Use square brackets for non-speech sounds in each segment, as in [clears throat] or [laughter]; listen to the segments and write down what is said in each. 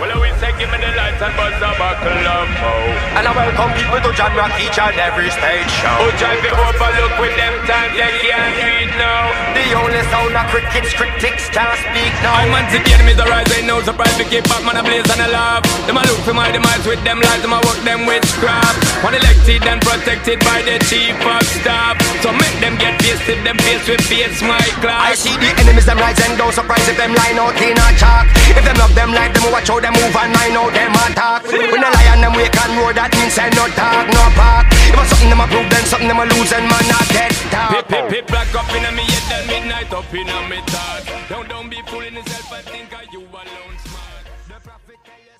Well, we say give me the lights and buzz a buckle up, oh. And I welcome people to John Rock each and every stage show. Who drive it overlook with them times they can't read now. The only sound of crickets, critics can't speak now. I man see the enemies arise, ain't no surprise to keep back man a blaze and a laugh. Them a look for my demise with them lies, them a work them witchcraft. One elected and protected by the chief of staff. So make them get faced if them face with face my I see the enemies them rise and don't surprise if them line out in a chalk. If them love them like them, watch how them move and I know them attack. When the lion them wake and roar, that means say no dog, no park. If I something them a prove, then something them a lose, and man not get Pip, talk. pip, pip, black up in me head, then midnight up in me thought. Don't, don't be fooling yourself, I think are you alone smart. The prophet tell you,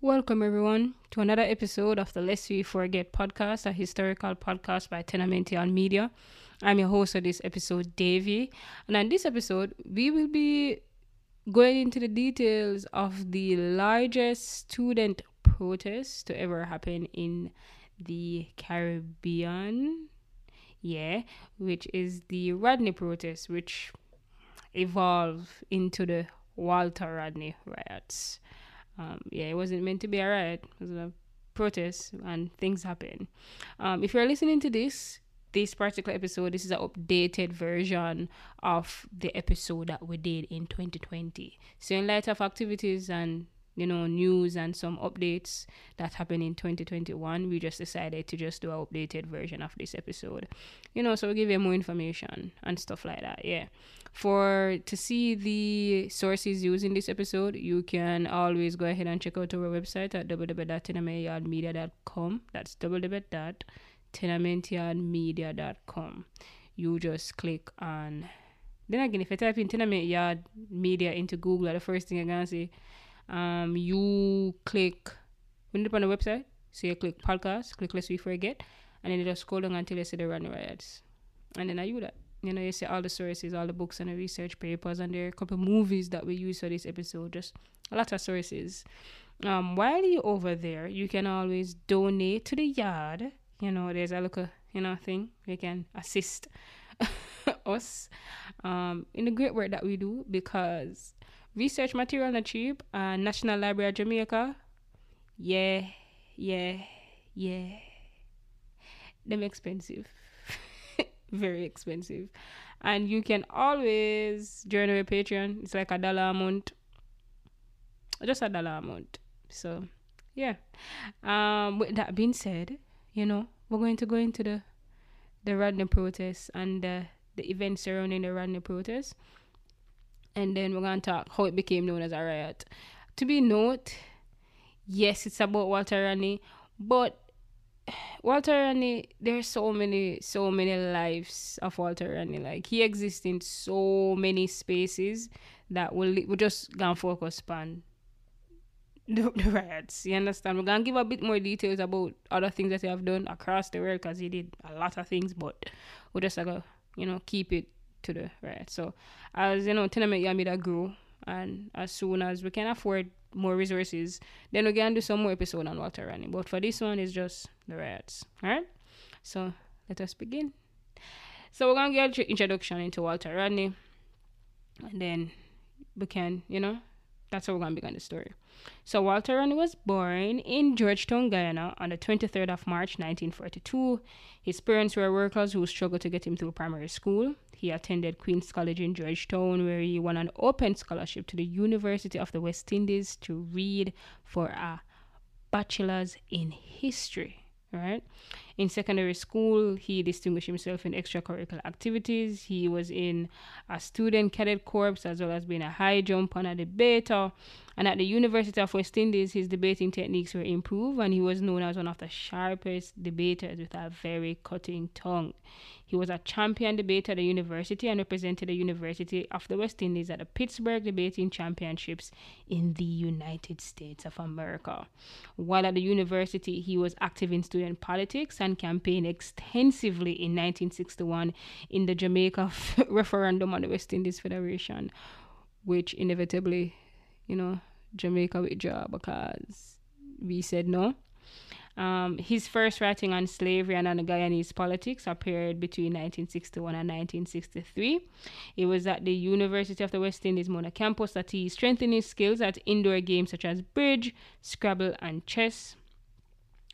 Welcome, everyone, to another episode of the Lest We Forget podcast, a historical podcast by Tenement Yard Media. I'm your host of this episode, Davy. And on this episode, we will be going into the details of the largest student protest to ever happen in the Caribbean. Yeah, which is the Rodney protest, which evolved into the Walter Rodney riots. Um, yeah, it wasn't meant to be a riot. It was a protest, and things happen. Um, if you're listening to this, this particular episode, this is an updated version of the episode that we did in 2020. So, in light of activities and you know news and some updates that happened in 2021, we just decided to just do an updated version of this episode. You know, so we give you more information and stuff like that. Yeah. For to see the sources used in this episode, you can always go ahead and check out our website at www.tenementyaadmedia.com. That's www.tenementyaadmedia.com. You just click on. Then again, if you type in Tenement Yard Media into Google, the first thing you're gonna see, um, you click when you on the website. So you click podcast, click Lest We Forget, and then you just scroll down until you see the run riots. And then I do that. You know, you see all the sources, all the books and the research papers, and there are a couple movies that we use for this episode. Just a lot of sources. Um, while you're over there, you can always donate to the yard. You know, there's a little, you know, thing you can assist [laughs] us um, in the great work that we do because research material not cheap. Uh, National Library of Jamaica, yeah, yeah, yeah, them expensive very expensive. And you can always join our Patreon. It's like a dollar a month. Just a dollar a month. So yeah. Um with that being said, you know, we're going to go into the the Rodney protest and the the events surrounding the Rodney protest. And then we're gonna talk how it became known as a riot. To be note, yes, it's about Walter Rodney, but Walter Rodney, there's so many, so many lives of Walter Rodney. Like he exists in so many spaces that we'll, we're just gonna focus on [laughs] the, the riots. You understand? We're gonna give a bit more details about other things that he have done across the world because he did a lot of things, but we're just gonna, you know, keep it to the riots. So as you know, Tenement Yard Media grew, and as soon as we can afford more resources, then we can do some more episode on Walter Rodney. But for this one, it's just the riots. All right. So let us begin. So we're gonna get introduction into Walter Rodney, and then we can, you know, that's how we're gonna begin the story. So Walter Rodney was born in Georgetown, Guyana, on the 23rd of March, 1942. His parents were workers who struggled to get him through primary school. He attended Queen's College in Georgetown, where he won an open scholarship to the University of the West Indies to read for a bachelor's in history. Right. In secondary school, he distinguished himself in extracurricular activities. He was in a student cadet corps as well as being a high jumper and a debater. And at the University of West Indies, his debating techniques were improved, and he was known as one of the sharpest debaters with a very cutting tongue. He was a champion debater at the university and represented the University of the West Indies at the Pittsburgh Debating Championships in the United States of America. While at the university, he was active in student politics and campaigned extensively in 1961 in the Jamaica [laughs] referendum on the West Indies Federation, which inevitably, you know, Jamaica withdrew because we said no. Um, his first writing on slavery and on Guyanese politics appeared between 1961 and 1963. It was at the University of the West Indies Mona campus that he strengthened his skills at indoor games such as bridge, Scrabble, and chess.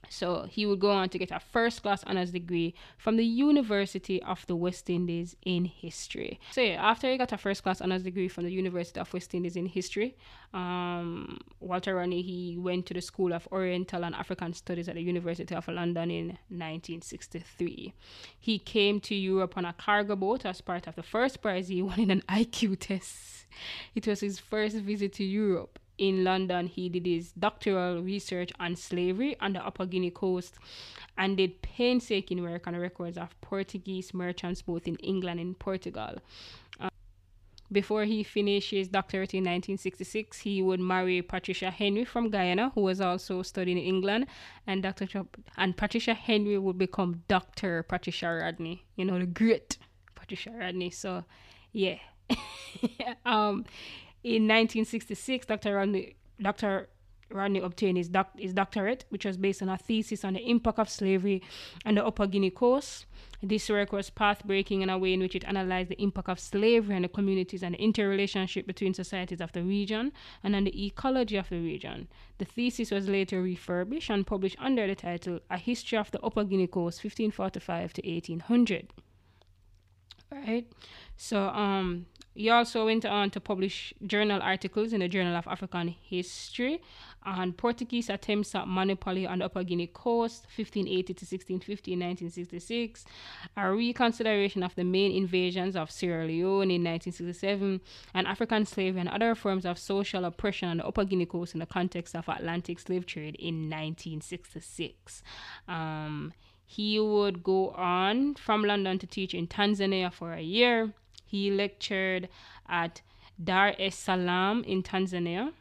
So he would go on to get a first class honors degree from the University of the West Indies in history. So yeah, after he got a first class honors degree from the University of West Indies in history, um, Walter Rodney he went to the School of Oriental and African Studies at the University of London in 1963. He came to Europe on a cargo boat as part of the first prize he won in an IQ test. It was his first visit to Europe in London, he did his doctoral research on slavery on the Upper Guinea coast and did painstaking work on the records of Portuguese merchants both in England and Portugal. Um, before he finished his doctorate in 1966, he would marry Patricia Henry from Guyana, who was also studying in England, and Dr. Trump, and Patricia Henry would become Dr. Patricia Rodney, you know, the great Patricia Rodney. So, yeah. [laughs] um, in 1966, Dr. Rodney, Dr. Rodney obtained his, doc, his doctorate, which was based on a thesis on the impact of slavery on the Upper Guinea coast. This work was path-breaking in a way in which it analyzed the impact of slavery on the communities and the interrelationship between societies of the region and on the ecology of the region. The thesis was later refurbished and published under the title A History of the Upper Guinea Coast, 1545 to 1800. Right? So, um, he also went on to publish journal articles in the Journal of African History on Portuguese attempts at monopoly on the Upper Guinea coast, 1580 to 1650 in 1966, a reconsideration of the Mane invasions of Sierra Leone in 1967, and African slavery and other forms of social oppression on the Upper Guinea coast in the context of Atlantic slave trade in 1966. Um, he would go on from London to teach in Tanzania for a year he lectured at Dar es Salaam in Tanzania,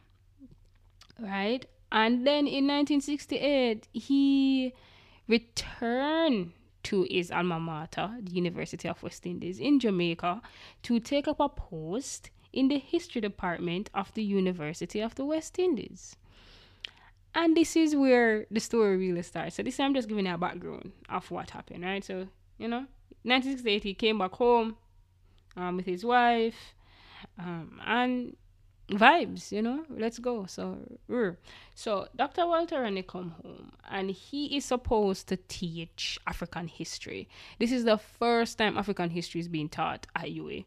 right? And then in 1968, he returned to his alma mater, the University of West Indies in Jamaica, to take up a post in the history department of the University of the West Indies. And this is where the story really starts. So this time I'm just giving a background of what happened, right? So, you know, 1968 he came back home um, with his wife, um, and vibes, you know, let's go. So, so Dr. Walter Rodney come home and he is supposed to teach African history. This is the first time African history is being taught at UA.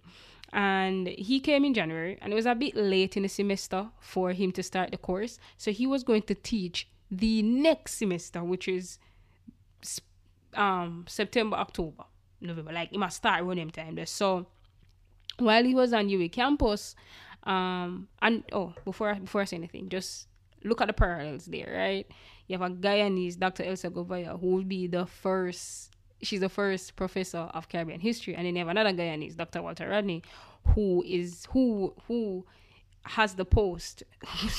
And he came in January and it was a bit late in the semester for him to start the course. So he was going to teach the next semester, which is um September, October, November. Like he must start running time there. So while he was on UA campus, um, and oh, before before I say anything, just look at the parallels there, right? You have a Guyanese, Dr. Elsa Goveia, who will be the first. She's the first professor of Caribbean history, and then you have another Guyanese, Dr. Walter Rodney, who is who who has the post,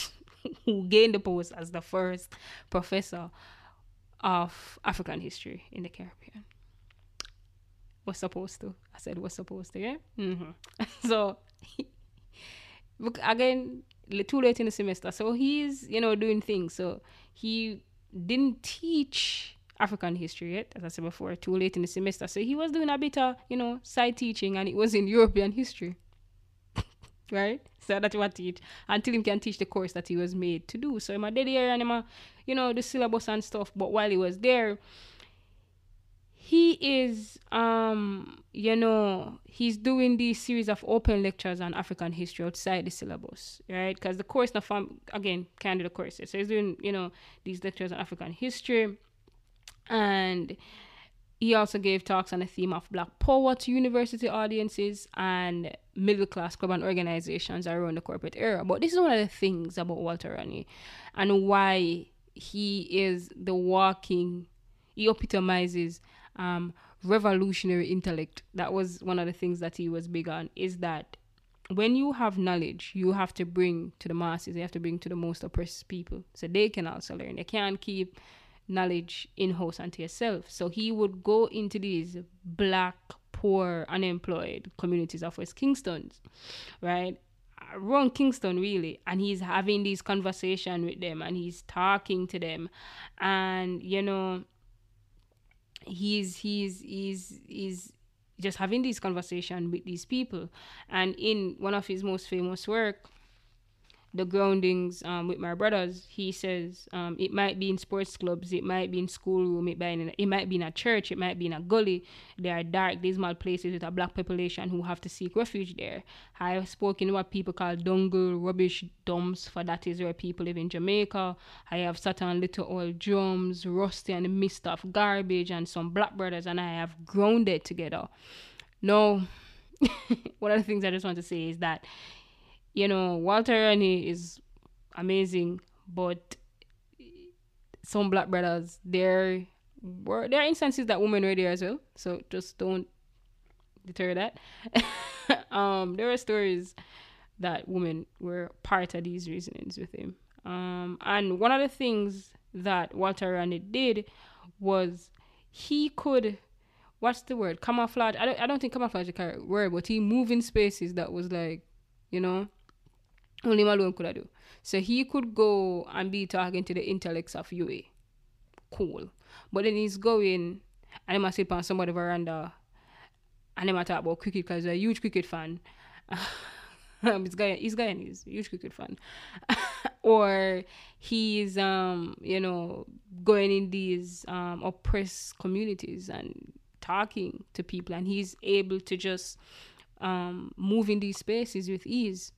[laughs] who gained the post as the first professor of African history in the Caribbean was supposed to. I said was supposed to, yeah? Mm-hmm. [laughs] so, [laughs] again, too late in the semester. So he's, you know, doing things. So he didn't teach African history yet, as I said before, too late in the semester. So he was doing a bit of, you know, side teaching and it was in [laughs] European history. right? So that's what he teach until he can teach the course that he was made to do. So my daddy here and him, you know, the syllabus and stuff. But while he was there, he is um you know he's doing these series of open lectures on african history outside the syllabus right? Because the course now fam- again the courses. So he's doing you know these lectures on african history. And he also gave talks on the theme of black power to university audiences and middle class club and organizations around the Corporate Area. But this is one of the things about walter Rodney and why he is the walking he epitomizes um, revolutionary intellect. That was one of the things that he was big on. Is that when you have knowledge, you have to bring to the masses. You have to bring to the most oppressed people, so they can also learn. They can't keep knowledge in house unto yourself. So he would go into these black, poor, unemployed communities of West Kingston, right? around Kingston really, and he's having these conversation with them, and he's talking to them, and you know, he's he's he's he's just having this conversation with these people, and in one of his most famous work, the groundings um, with my brothers, he says um, it might be in sports clubs, it might be in schoolroom, it might, in, it might be in a church, it might be in a gully. There are dark, dismal places with a black population who have to seek refuge there. I have spoken what people call dungle, rubbish dumps, for that is where people live in Jamaica. I have sat on little old drums, rusty and mist of garbage, and some black brothers, and I have grounded together. No, [laughs] one of the things I just want to say is that you know, Walter Rodney is amazing, but some black brothers, there were there are instances that women were there as well. So just don't deter that. [laughs] um, there are stories that women were part of these reasonings with him. Um, and one of the things that Walter Rodney did was he could what's the word camouflage I don't, I don't think camouflage is a word but he moved in spaces that was like you know only Malone could do. So he could go and be talking to the intellects of UA. Cool. But then he's going and he must sit on somebody veranda and he talk about cricket because he's a huge cricket fan. [laughs] um, he's guy he's huge cricket fan. [laughs] or he's um, you know, going in these um oppressed communities and talking to people and he's able to just um move in these spaces with ease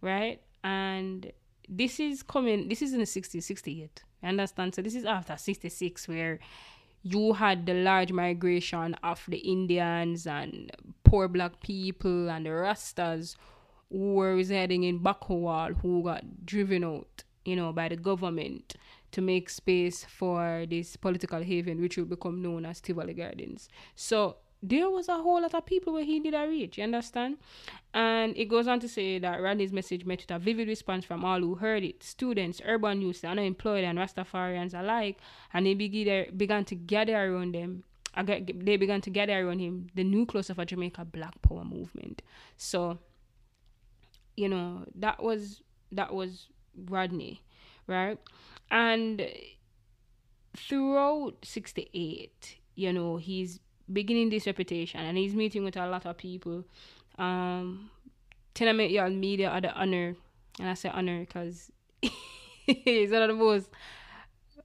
right? And this is coming, this is in the 60s, 68. You understand? So this is after 66, where you had the large migration of the Indians and poor black people and the Rastas who were residing in Back-O-Wall who got driven out, you know, by the government to make space for this political haven, which will become known as Tivoli Gardens. So there was a whole lot of people where he did a reach, you understand? And it goes on to say that Rodney's message met with a vivid response from all who heard it students, urban youth, unemployed, and Rastafarians alike. And they began to gather around them. They began to gather around him, the nucleus of a Jamaica Black Power movement. So, you know, that was that was Rodney, right? And throughout 68, you know, he's beginning this reputation and he's meeting with a lot of people. Um, Tenement Yard Media had the honor, and I say honor because [laughs] he's one of the most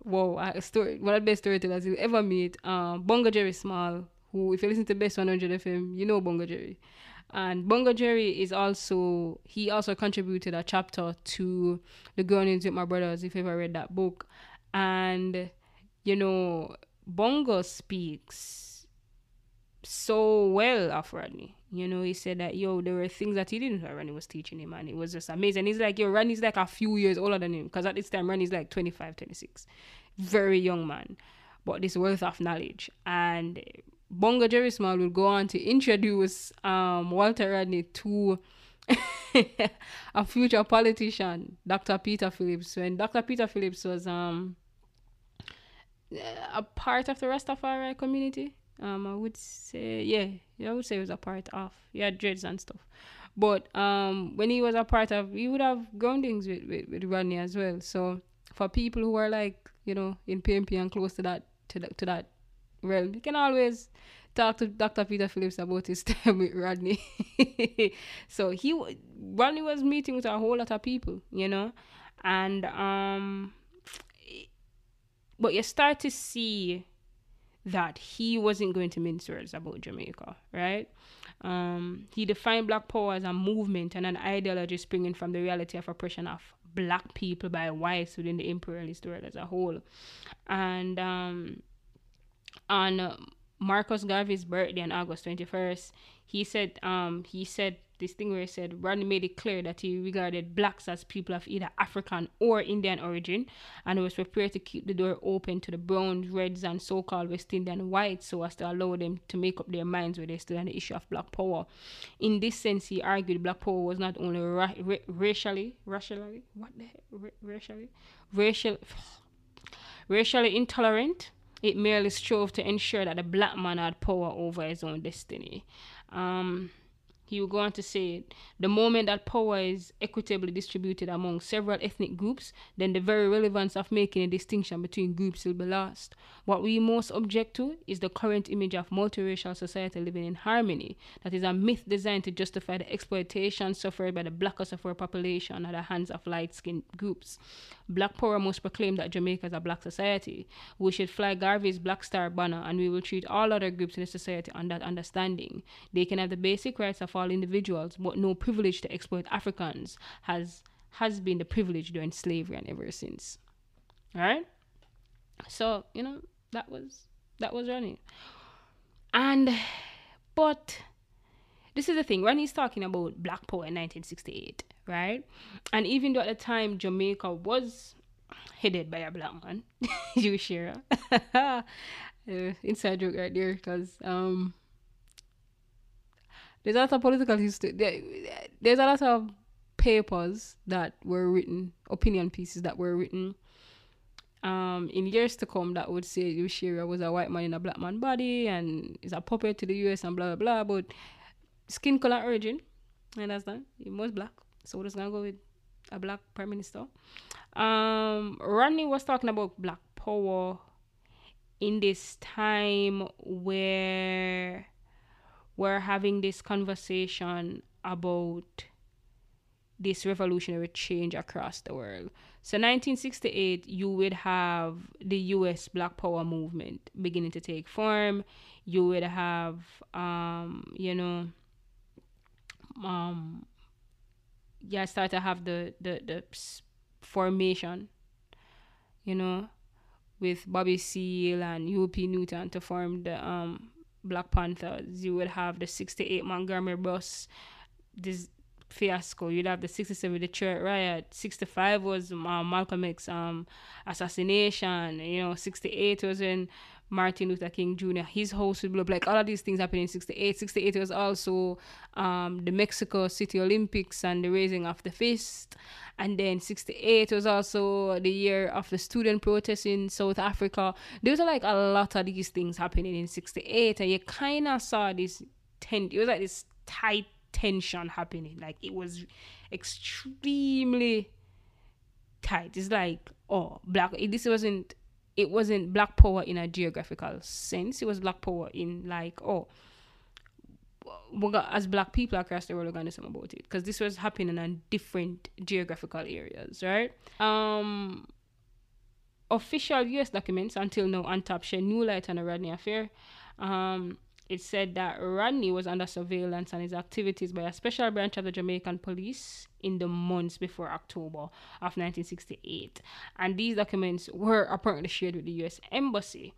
wow, a story, one of the best storytellers you'll ever meet. Um, Bongo Jerry Small, who, if you listen to Best 100 FM, you know Bongo Jerry. And Bongo Jerry is also, he also contributed a chapter to The Groundings with My Brothers, if you ever read that book. And, you know, Bongo speaks so well of Rodney. You know, he said that yo, there were things that he didn't know Rodney was teaching him, and it was just amazing. He's like, yo, Rodney's like a few years older than him, because at this time Rodney's like 25, 26, very young man, but this wealth of knowledge. And Bongo Jerry Small will go on to introduce um, Walter Rodney to [laughs] a future politician, Dr. Peter Phillips. When Dr. Peter Phillips was um a part of the Rastafari community um, I would say, yeah, I would say he was a part of. He had dreads and stuff. But um, when he was a part of, he would have groundings with, with, with Rodney as well. So for people who are like, you know, in PNP and close to that, to, the, to that realm, you can always talk to Dr. Peter Phillips about his [laughs] time with Rodney. [laughs] so he, Rodney was meeting with a whole lot of people, you know, and um, but you start to see that he wasn't going to mince words about Jamaica, right? Um, he defined Black Power as a movement and an ideology springing from the reality of oppression of black people by whites within the imperialist world as a whole. And um, on Marcus Garvey's birthday on August 21st, he said um, he said this thing where he said Rodney made it clear that he regarded blacks as people of either African or Indian origin and was prepared to keep the door open to the browns, reds, and so called West Indian whites so as to allow them to make up their minds where they stood on the issue of black power. In this sense, he argued black power was not only ra- ra- racially, racially, what the heck, ra- racially, racial, [sighs] racially intolerant. It merely strove to ensure that the black man had power over his own destiny. Um, he will go on to say the moment that power is equitably distributed among several ethnic groups, then the very relevance of making a distinction between groups will be lost. What we most object to is the current image of multiracial society living in harmony, that is a myth designed to justify the exploitation suffered by the blackest of our population at the hands of light skinned groups. Black Power must proclaim that Jamaica is a black society. We should fly Garvey's Black Star banner and we will treat all other groups in the society on that understanding. They can have the basic rights of all individuals, but no privilege to exploit Africans has has been the privilege during slavery and ever since. Alright? So, you know, that was that was running. And but this is the thing, he's talking about Black Power in 1968, right? And even though at the time Jamaica was headed by a black man, [laughs] you share [laughs] uh, inside joke right there, because um, there's a lot of political history. There, there's a lot of papers that were written, opinion pieces that were written um, in years to come that would say Hugh Shearer was a white man in a black man body and is a puppet to the US and blah blah blah. But skin color origin, and that's understand? He was black. So we're just gonna go with a black prime minister. Um, Rodney was talking about black power in this time where we're having this conversation about this revolutionary change across the world. So 1968, you would have the U.S. Black Power movement beginning to take form. You would have, um, you know, um, yeah, start to have the the the formation, you know, with Bobby Seale and Huey P. Newton to form the um Black Panthers. You would have the '68 Montgomery bus, this fiasco. You'd have the '67 Detroit riot. '65 was um, Malcolm X um assassination. You know, '68 was in Martin Luther King Jr. His would blow up. Like all of these things happened in 68. 68 was also um, the Mexico City Olympics and the raising of the fist. And then 68 was also the year of the student protests in South Africa. There was like a lot of these things happening in 68. And you kind of saw this, ten- it was like this tight tension happening. Like it was extremely tight. It's like, oh, black. This wasn't it wasn't black power in a geographical sense. It was black power in like, oh, as black people across the world, we're going to do something about it because this was happening in different geographical areas, right? Um, official U.S. documents until now on top shed new light on the Rodney affair. Um, it said that Rodney was under surveillance and his activities by a special branch of the Jamaican police in the months before October of 1968. And these documents were apparently shared with the US Embassy.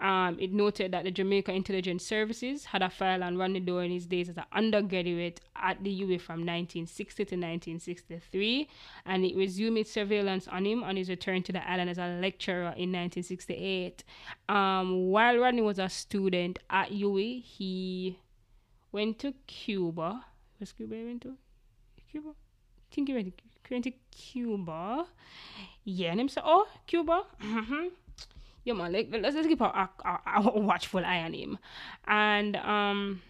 Um, it noted that the Jamaica Intelligence Services had a file on Rodney during his days as an undergraduate at the UA from 1960 to 1963, and it resumed its surveillance on him on his return to the island as a lecturer in 1968. Um, while Rodney was a student at UA, he went to Cuba. Was Cuba went to? Cuba? I think he went to Cuba. Yeah, and him said, "Oh, Cuba." Mm-hmm yeah man like let's, let's keep our, a, a, a watchful eye on him. And um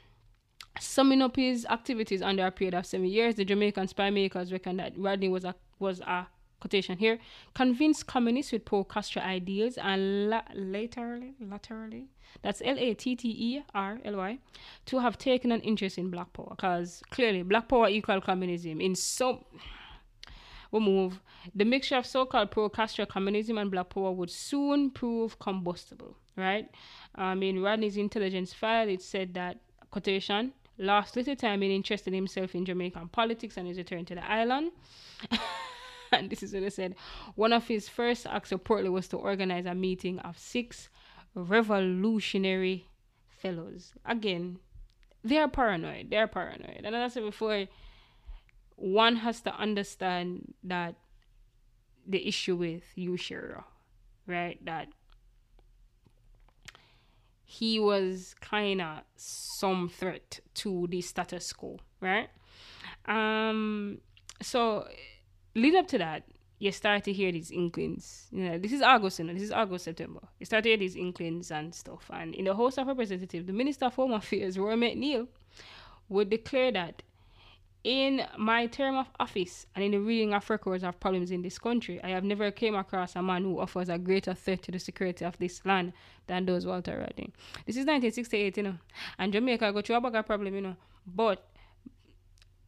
summing up his activities under a period of seven years the jamaican spy makers reckon that rodney was a was a quotation here convinced communists with pro-castro ideals and la- laterally laterally that's l-a-t-t-e-r-l-y to have taken an interest in black power. Because clearly black power equal communism in some move, the mixture of so called pro Castro communism and black power would soon prove combustible, right? Um, in Rodney's intelligence file, it said that, quotation, lost little time in interesting himself in Jamaican politics and his return to the island. [laughs] and this is what he said. One of his first acts reportedly was to organize a meeting of six revolutionary fellows. Again, they are paranoid. They are paranoid. And as I said before, one has to understand that the issue with Hugh Shearer, right? That he was kind of some threat to the status quo, right? Um, so lead up to that, you start to hear these inklings. You know, this is August, you know, this is August, September. You start to hear these inklings and stuff. And in the House of Representatives, the Minister of Home Affairs, Roy McNeil, would declare that in my term of office and in the reading of records of problems in this country, I have never came across a man who offers a greater threat to the security of this land than does Walter Rodney. This is 1968, you know, and Jamaica got through a bigger problem, you know, but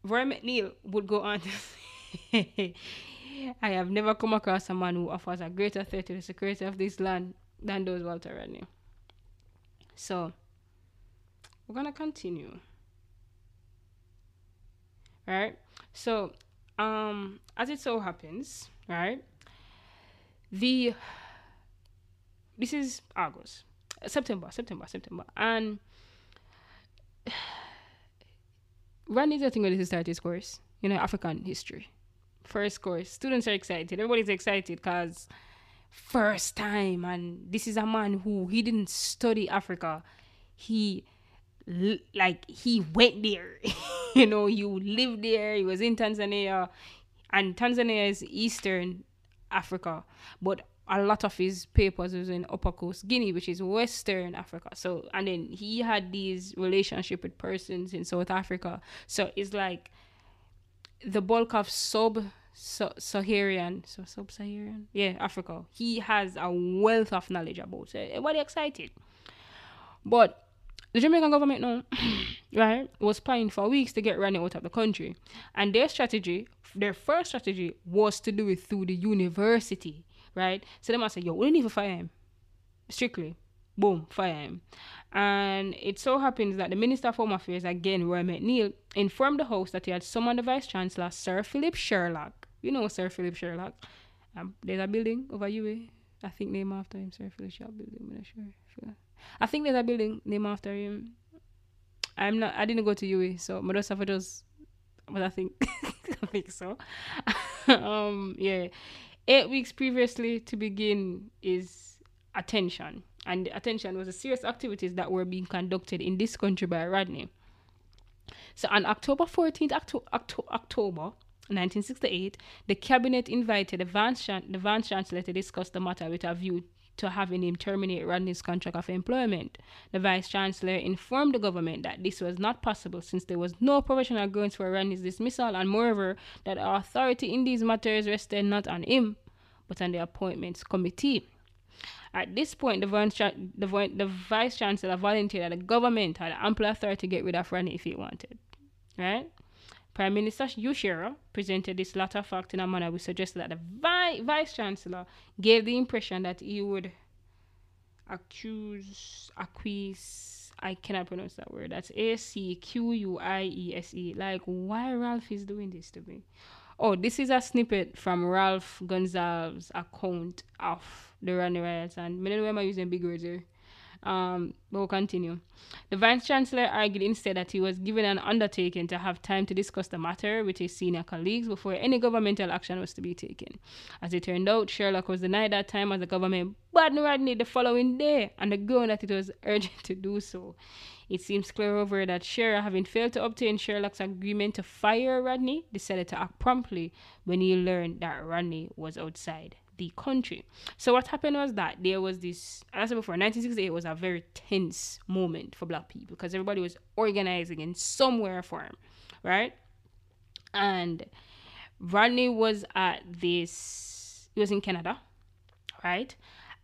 Roy McNeil would go on to [laughs] say, I have never come across a man who offers a greater threat to the security of this land than does Walter Rodney. So, we're gonna continue. Right? So, um, as it so happens, right? The this is August, September, September, September, and Rodney's ready to start his course, you know, African history. First course. Students are excited. Everybody's excited because first time and this is a man who he didn't study Africa. He like he went there. [laughs] [laughs] you know, you lived there, he was in Tanzania and Tanzania is eastern Africa, but a lot of his papers was in Upper Coast Guinea, which is Western Africa. So, and then he had these relationship with persons in South Africa. So it's like the bulk of sub Saharan, so sub-Saharan, yeah, Africa. He has a wealth of knowledge about it. Everybody excited, but the Jamaican government now, [clears throat] right, was planning for weeks to get Rodney out of the country, and their strategy, their first strategy, was to do it through the university right? So they must say, yo, we don't to fire him. Strictly. Boom, fire him. And it so happens that the Minister of Home Affairs, again, Roy McNeil, informed the House that he had summoned the Vice Chancellor, Sir Philip Sherlock. You know Sir Philip Sherlock. Um, there's a building over UA. I think named after him, Sir Philip Sherlock building. I'm not sure. I think there's a building named after him. I'm not. I didn't go to UA, so have just. But I think, [laughs] I think so. [laughs] um, yeah, eight weeks previously to begin is attention. And attention was the serious activities that were being conducted in this country by Rodney. So on October 14th, Octo- Octo- October 1968, the cabinet invited the Vice, Chan- the Vice Chancellor to discuss the matter with a view to having him terminate Rodney's contract of employment. The Vice Chancellor informed the government that this was not possible since there was no professional grounds for Rodney's dismissal, and moreover, that authority in these matters rested not on him, but on the appointments committee. At this point, the, vice, the, the Vice Chancellor volunteered that the government had ample authority to get rid of Rodney if it wanted. Right? Prime Minister Shearer presented this latter fact in a manner which suggested that the vi- Vice Chancellor gave the impression that he would accuse, acquiesce, I cannot pronounce that word. That's A C Q U I E S E. Like, why Ralph is doing this to me? Oh, this is a snippet from Ralph Gonsalves' account of the Rodney riots, and I don't know why am I using big words here. Um, we'll continue. The Vice Chancellor argued instead that he was given an undertaking to have time to discuss the matter with his senior colleagues before any governmental action was to be taken. As it turned out, Sherlock was denied that time as the government banned Rodney the following day on the that it was [laughs] urgent to do so. It seems clear over that Shearer, having failed to obtain Sherlock's agreement to fire Rodney, decided to act promptly when he learned that Rodney was outside the country. So what happened was that there was this, as I said before, 1968 was a very tense moment for black people because everybody was organizing in somewhere form, right? And Rodney was at this, he was in Canada, right?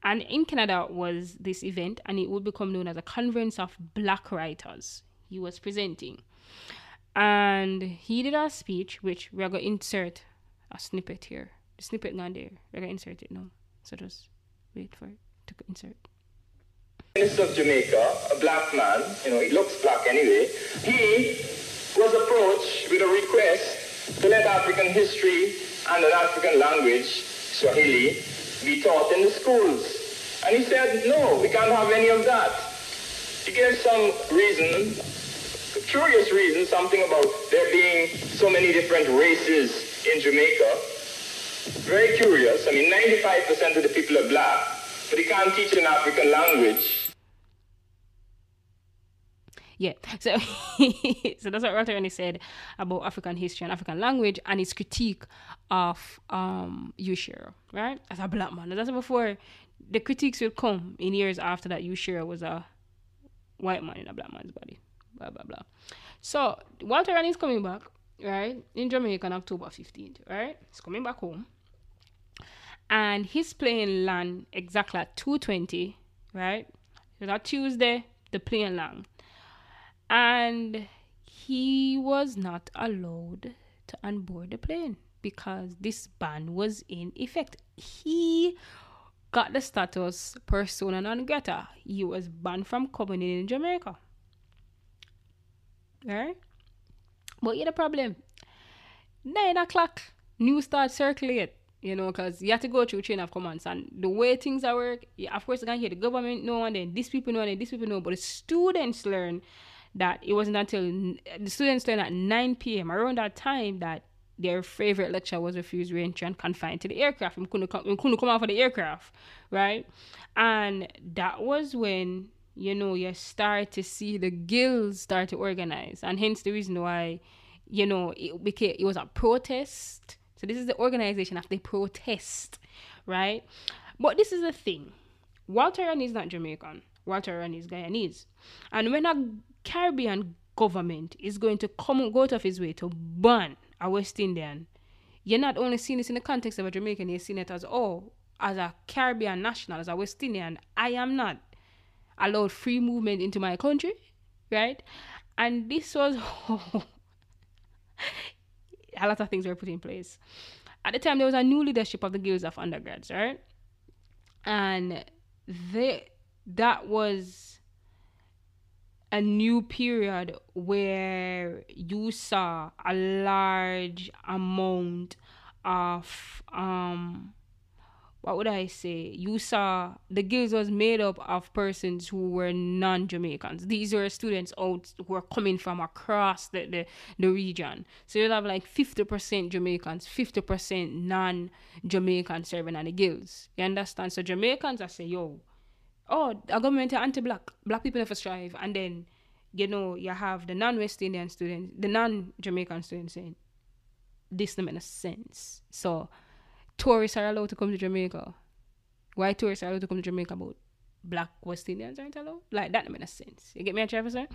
And in Canada was this event, and it would become known as a conference of black writers. He was presenting. And he did a speech, which we're going to insert a snippet here snippet gone there. We're gonna insert it now. So just wait for it to insert. Minister of Jamaica, a black man, you know, he looks black anyway, he was approached with a request to let African history and an African language, Swahili, be taught in the schools. And he said, no, we can't have any of that. He gave some reason, curious reason, something about there being so many different races in Jamaica. Very curious. I mean, 95% of the people are black, but they can't teach an African language. Yeah, so [laughs] so that's what Walter Rodney said about African history and African language and his critique of um Hugh Shearer, right? As a black man. As I said before, the critiques will come in years after that Hugh Shearer was a white man in a black man's body. blah blah blah. So Walter Rodney is coming back, right? In Jamaica on October 15th, right? He's coming back home. And he's playing land exactly at 220, right? So that Tuesday, the plane land. And he was not allowed to onboard the plane because this ban was in effect. He got the status persona non grata. He was banned from coming in, in Jamaica. Right? But yeah, the problem. Nine o'clock, news start circulate. You know, because you have to go through chain of commands. And the way things are work, of course, you can hear the government know, and then these people know, and then these people know. But the students learn that it wasn't until the students learn at 9 p.m. around that time that their favorite lecture was refused reentry and confined to the aircraft. We couldn't come, we couldn't come out for the aircraft, right? And that was when you know you start to see the guilds start to organize, and hence the reason why you know it became it was a protest. So this is the organization of the protest, right? But this is the thing. Walter Rodney is not Jamaican. Walter Rodney is Guyanese. And when a Caribbean government is going to come go out of his way to ban a West Indian, you're not only seeing this in the context of a Jamaican, you're seeing it as, oh, as a Caribbean national, as a West Indian, I am not allowed free movement into my country, right? And this was [laughs] a lot of things were put in place. At the time, there was a new leadership of the guilds of undergrads, right? And they that was a new period where you saw a large amount of um what would I say? You saw the guilds was made up of persons who were non-Jamaicans. These were students out who were coming from across the, the, the region. So you'll have like 50% Jamaicans, 50% non-Jamaican serving at the guilds. You understand? So Jamaicans I say, yo, oh, a government anti-black, black people never strive. And then, you know, you have the non-West Indian students, the non-Jamaican students saying, this doesn't make sense. So tourists are allowed to come to Jamaica. Why tourists are allowed to come to Jamaica but black West Indians aren't allowed? Like that makes sense. You get me say?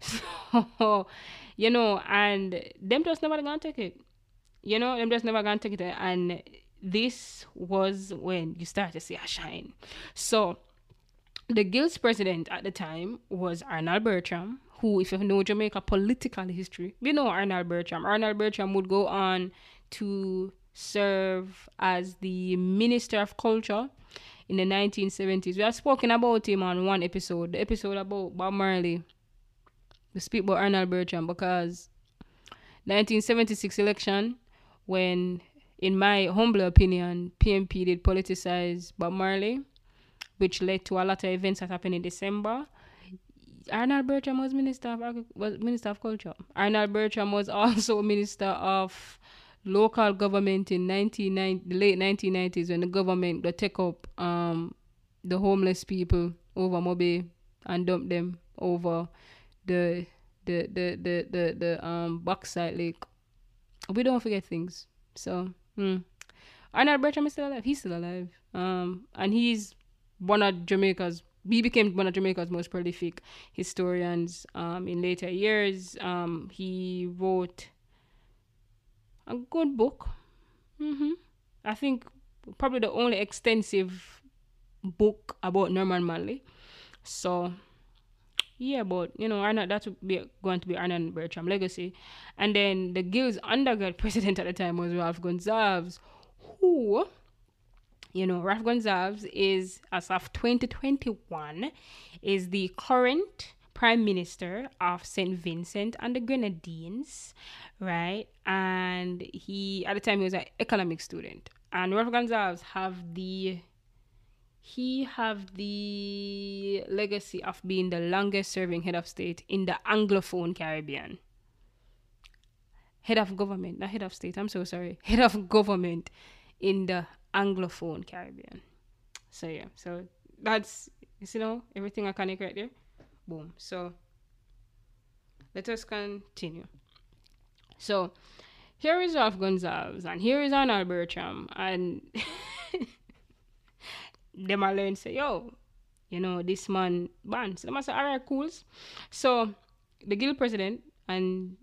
[laughs] So you know, and them just never gonna take it. You know, them just never gonna take it. And this was when you start to see a shine. So the guild's president at the time was Arnold Bertram, who, if you know Jamaica political history, we know Arnold Bertram. Arnold Bertram would go on to serve as the Minister of Culture in the 1970s. We have spoken about him on one episode, the episode about Bob Marley. We speak about Arnold Bertram because 1976 election, when, in my humble opinion, PNP did politicize Bob Marley, which led to a lot of events that happened in December. Arnold Bertram was minister of was minister of culture. Arnold Bertram was [laughs] also minister of local government in 1990, the late 1990s when the government got take up um, the homeless people over Mobay and dump them over the the the the the, the um Bauxite Lake. We don't forget things. So. Arnold Bertram is still alive. He's still alive. Um, and he's one of Jamaica's. He became one of Jamaica's most prolific historians. Um, in later years, um, he wrote a good book. Mm-hmm. I think probably the only extensive book about Norman Manley. So yeah, but you know, Arnold that would be going to be Arnold Bertram legacy. And then the Guild's undergrad [laughs] president at the time was Ralph Gonsalves, who you know, Ralph Gonsalves is as of 2021 is the current prime minister of St. Vincent and the Grenadines, right? And he, at the time, he was an economic student. And Ralph Gonsalves have the he have the legacy of being the longest serving head of state in the anglophone caribbean head of government not head of state i'm so sorry [laughs] head of government in the anglophone caribbean so yeah so that's you know everything i can right there boom so let us continue so here is Ralph Gonsalves and here is Arnold Bertram and [laughs] them alone say, yo, you know, this man ban. So them say, alright, cool. So the guild president and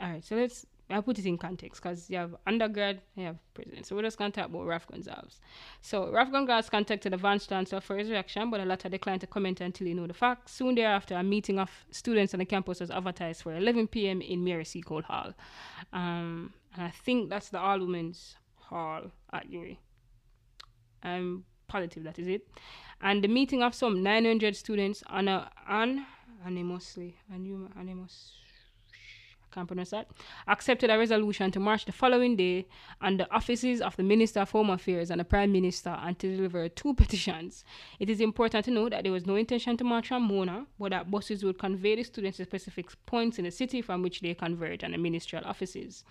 all right. So let's I put it in context because you have undergrad, you have president. So we're just going to talk about Ralph Gonsalves. So Ralph Gonsalves contacted the Vice Chancellor for his reaction, but the latter declined to comment until he knew the facts. Soon thereafter, a meeting of students on the campus was advertised for 11 p.m. in Mary Seacole Hall. Um, and I think that's the All Women's Hall at UWI. I'm positive that is it. And the meeting of some 900 students on a, on anonymously, anonymous, can't that, accepted a resolution to march the following day on the offices of the Minister of Home Affairs and the Prime Minister and to deliver two [laughs] petitions. It is important to note that there was no intention to march on Mona, but that buses would convey the students to specific points in the city from which they converge on the ministerial offices.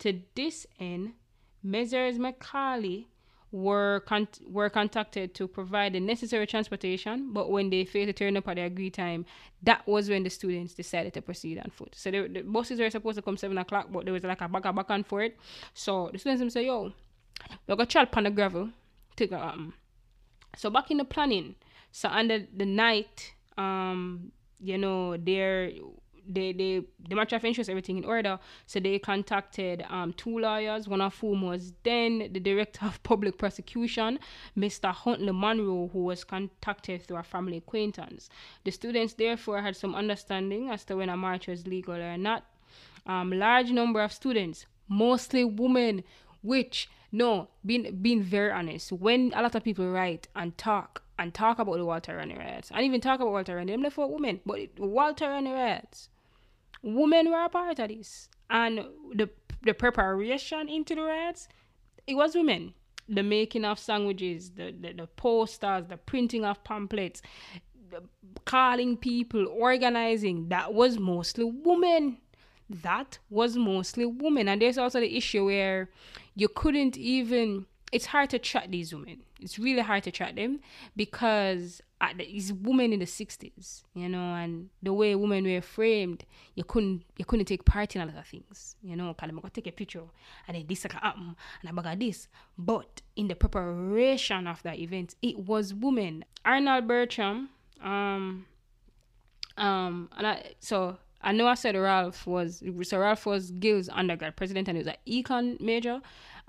To this end, Messrs. Macaulay were con- were contacted to provide the necessary transportation, but when they failed to turn up at the agreed time, that was when the students decided to proceed on foot. So the buses were supposed to come seven o'clock, but there was like a back and back and forth. So the students say, "Yo, we're gonna on the gravel." Take um. So back in the planning, so under the night, um, you know, there they they the match of interest everything in order. So they contacted um two lawyers. One of whom was then the director of public prosecution mr huntley monroe who was contacted through a family acquaintance. The students therefore had some understanding as to when a march was legal or not. Um large number of students mostly women which no being being very honest when a lot of people write and talk and talk about the Walter Rodney riots and even talk about Walter Rodney, them for women, but Walter Rodney riots women were a part of this. And the the preparation into the riots, it was women. The making of sandwiches, the, the, the posters, the printing of pamphlets, calling people, organizing, that was mostly women. That was mostly women. And there's also the issue where you couldn't even it's hard to track these women. It's really hard to track them because uh, these women in the sixties, you know, and the way women were framed, you couldn't you couldn't take part in a lot of things, you know. Of gonna take a picture and then this like happen and I bag this. But in the preparation of that event, it was women. Arnold Bertram, um, um, and I so I know I said Ralph was so Ralph was Gill's undergrad president and he was an econ major.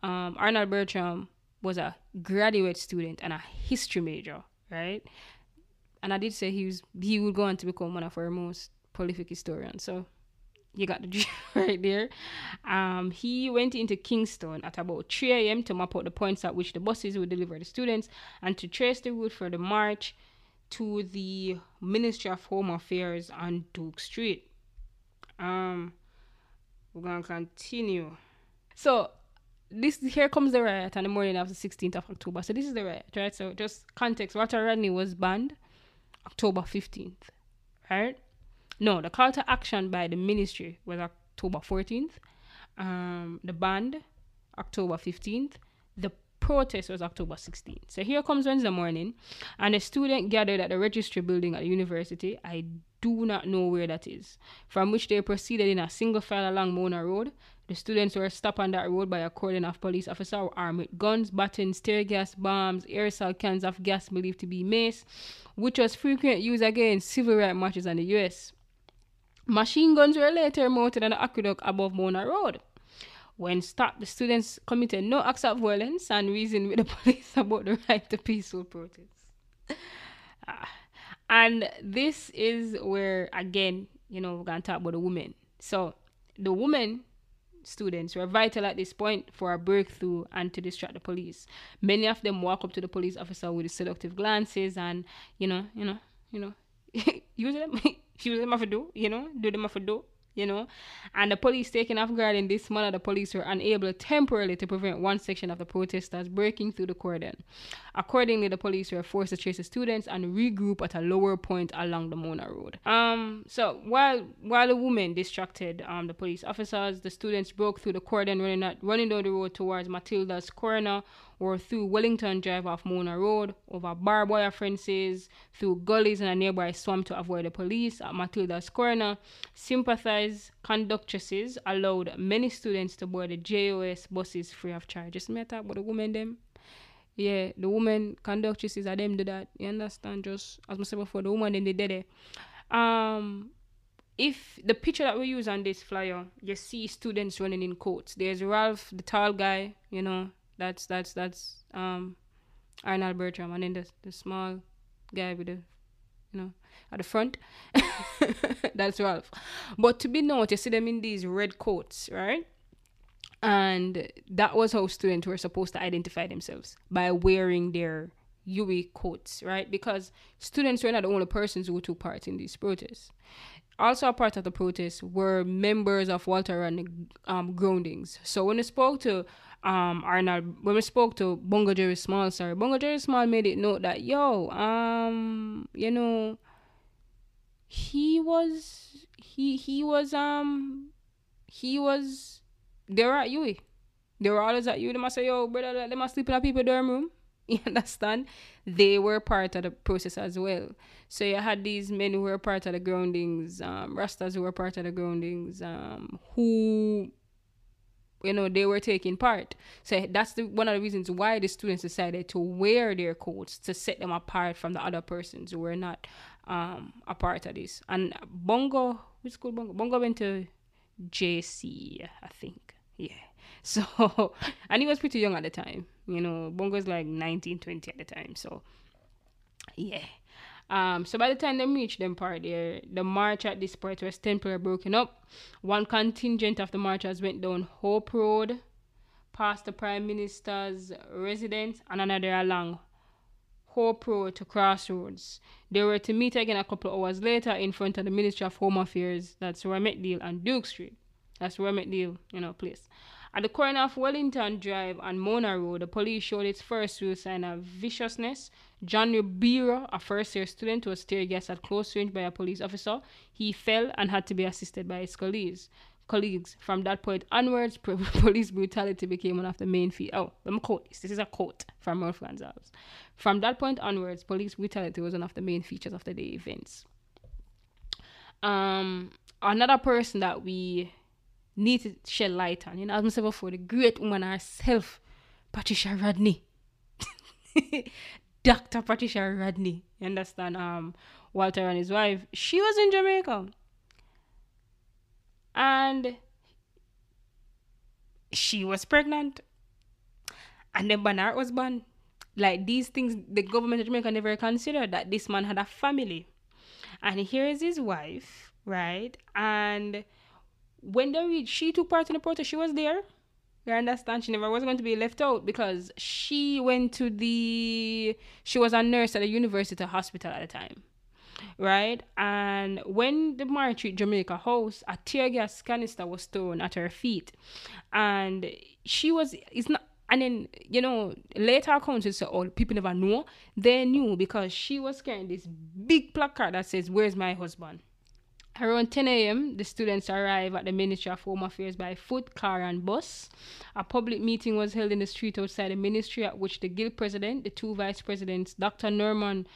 Um, Arnold Bertram was a graduate student and a history major, right? And I did say he was he would go on to become one of our most prolific historians. So you got the G [laughs] right there. Um, he went into Kingston at about 3 a.m. to map out the points at which the buses would deliver the students and to trace the route for the march to the Ministry of Home Affairs on Duke Street. Um, we're gonna continue. So this here comes the riot on the morning of the 16th of October. So this is the riot, right? So just context. Walter Rodney was banned October 15th, right? No, the call to action by the ministry was October 14th. Um, the band October 15th. The protest was October 16th. So here comes Wednesday morning, and a student gathered at the registry building at the university. I do not know where that is. From which they proceeded in a single file along Mona Road. The students were stopped on that road by a cordon of police officers armed with guns, batons, tear gas, bombs, aerosol cans of gas believed to be mace, which was frequent use against civil rights marches in the US. Machine guns were later mounted on the aqueduct above Mona Road. When stopped, the students committed no acts of violence and reasoned with the [laughs] police about the right to peaceful protest. Ah. And this is where, again, you know, we're going to talk about the women. So, the women students were vital at this point for a breakthrough and to distract the police. Many of them walk up to the police officer with seductive glances and, you know, you know, you know, [laughs] use them, [laughs] use them off a do, you know, do them off a do you know. And the police taken off guard in this manner, the police were unable temporarily to prevent one section of the protesters breaking through the cordon. Accordingly, the police were forced to chase the students and regroup at a lower point along the Mona Road. Um, so while while the women distracted um the police officers, the students broke through the cordon, running at, running down the road towards Matilda's corner or through Wellington Drive off Mona Road, over barbed wire fences, through gullies in a nearby swamp to avoid the police at Matilda's Corner. Sympathize conductresses allowed many students to board the JOS buses free of charge. Just me talk about the women them. Yeah, the women conductresses are them do that. You understand? Just as I said before, the woman then they did it. Um if the picture that we use on this flyer, you see students running in coats. There's Ralph, the tall guy, you know, that's that's that's um Arnold Bertram, and then the the small guy with the you know at the front. [laughs] that's Ralph. But to be noted, you see them in these red coats, right? And that was how students were supposed to identify themselves by wearing their UE coats, right? Because students were not the only persons who took part in these protests also a part of the protest were members of Walter and um, Groundings. So when I spoke to um, Arnold, when we spoke to Bongo Jerry Small, sorry, Bongo Jerry Small made it note that yo, um, you know, he was he he was um he was they were at UE. They were always at UE. They must say, yo, brother, they must sleep in a people dorm room. [laughs] You understand? They were part of the process as well. So you had these men who were part of the groundings, um, Rastas who were part of the groundings, um, who you know they were taking part. So that's the one of the reasons why the students decided to wear their coats to set them apart from the other persons who were not um, a part of this. And Bongo, which school Bongo? Bongo went to JC, I think. Yeah. [laughs] So, and he was pretty young at the time. You know, Bongo was like 19, 20 at the time. So, yeah. Um, so by the time they reached them part there, the march at this part was temporarily broken up. One contingent of the marchers went down Hope Road, past the Prime Minister's residence, and another along Hope Road to Crossroads. They were to meet again a couple of hours later in front of the Ministry of Home Affairs. That's where I met Deal and Duke Street. That's where I met Deal, you know, place. At the corner of Wellington Drive and Mona Road, the police showed its first real sign of viciousness. John Ribeiro, a first year student, was tear gassed at close range by a police officer. He fell and had to be assisted by his colleagues. Colleagues. From that point onwards, [laughs] police brutality became one of the main features. Oh, let me quote this. This is a quote from Ralph Gonsalves. From that point onwards, police brutality was one of the main features of the day events. Um, another person that we need to shed light on. You know, as I said before, the great woman herself, Patricia Rodney. [laughs] Dr. Patricia Rodney. You understand? Um, Walter and his wife. She was in Jamaica. And she was pregnant. And then Bernard was born. Like these things, the government of Jamaica never considered that this man had a family. And here is his wife, right? And when they read, she took part in the protest. She was there. You understand? She never was going to be left out because she went to the. She was a nurse at a university hospital at the time, right? And when the march reached Jamaica House, a tear gas canister was thrown at her feet, and she was. It's not. And then, you know, later accounts say, oh, people never know. They knew because she was carrying this big placard that says, Where's my husband? Around 10 a.m., the students arrived at the Ministry of Home Affairs by foot, car, and bus. A public meeting was held in the street outside the ministry, at which the guild president, the two vice presidents, Dr. Norman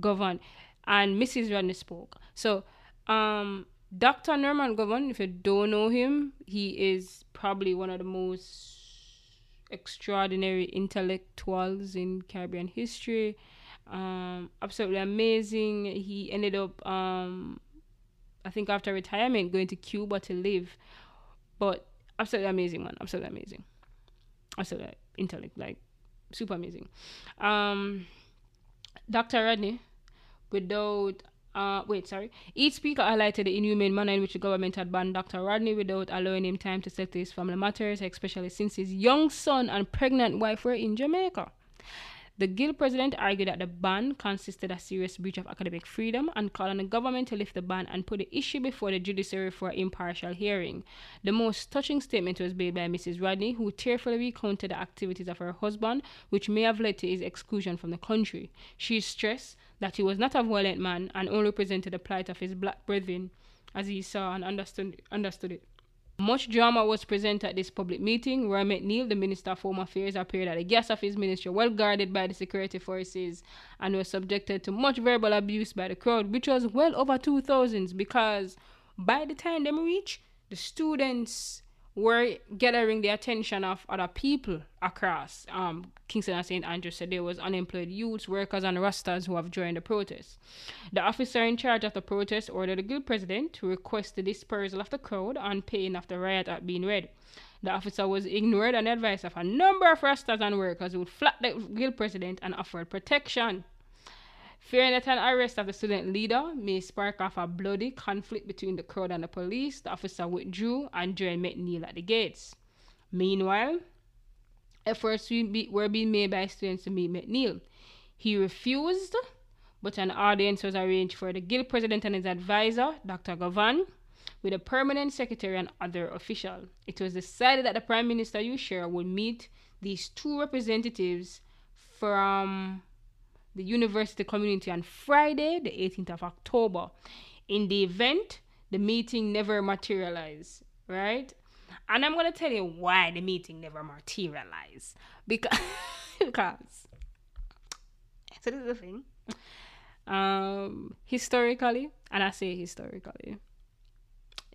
Girvan, and Mrs. Rodney spoke. So, um, Dr. Norman Girvan, if you don't know him, he is probably one of the most extraordinary intellectuals in Caribbean history. Um, absolutely amazing. He ended up um, I think after retirement going to Cuba to live. But absolutely amazing man, absolutely amazing. Absolutely intellect, like super amazing. Um Dr. Rodney, without uh, wait, sorry. Each speaker highlighted the inhumane manner in which the government had banned Dr. Rodney without allowing him time to settle his family matters, especially since his young son and pregnant wife were in Jamaica. The Guild president argued that the ban consisted a serious breach of academic freedom and called on the government to lift the ban and put the issue before the judiciary for an impartial hearing. The most touching statement was made by Mrs. Rodney, who tearfully recounted the activities of her husband, which may have led to his exclusion from the country. She stressed that he was not a violent man and only presented the plight of his black brethren as he saw and understood, understood it. Much drama was present at this public meeting. Roy McNeill, the Minister of Home Affairs, appeared at the guest of his ministry, well guarded by the security forces, and was subjected to much verbal abuse by the crowd, which was well over 2,000 because by the time they reached, the students were gathering the attention of other people across um, Kingston and St. Andrews said there was unemployed youths, workers, and rastas who have joined the protest. The officer in charge of the protest ordered the guild president to request the dispersal of the crowd and pain of the riot at being read. The officer was ignored and the advice of a number of rastas and workers who would flat the guild president and offered protection. Fearing that an arrest of the student leader may spark off a bloody conflict between the crowd and the police, the officer withdrew and joined McNeill at the gates. Meanwhile, efforts were being made by students to meet McNeill. He refused, but an audience was arranged for the guild president and his advisor, Dr. Girvan, with a permanent secretary and other official. It was decided that the Prime Minister Hugh Shearer would meet these two representatives from the university community on Friday, the 18th of October. In the event, the meeting never materialized, right? And I'm going to tell you why the meeting never materialized. [laughs] Because, because [laughs] so this is the thing. Um, historically, and I say historically,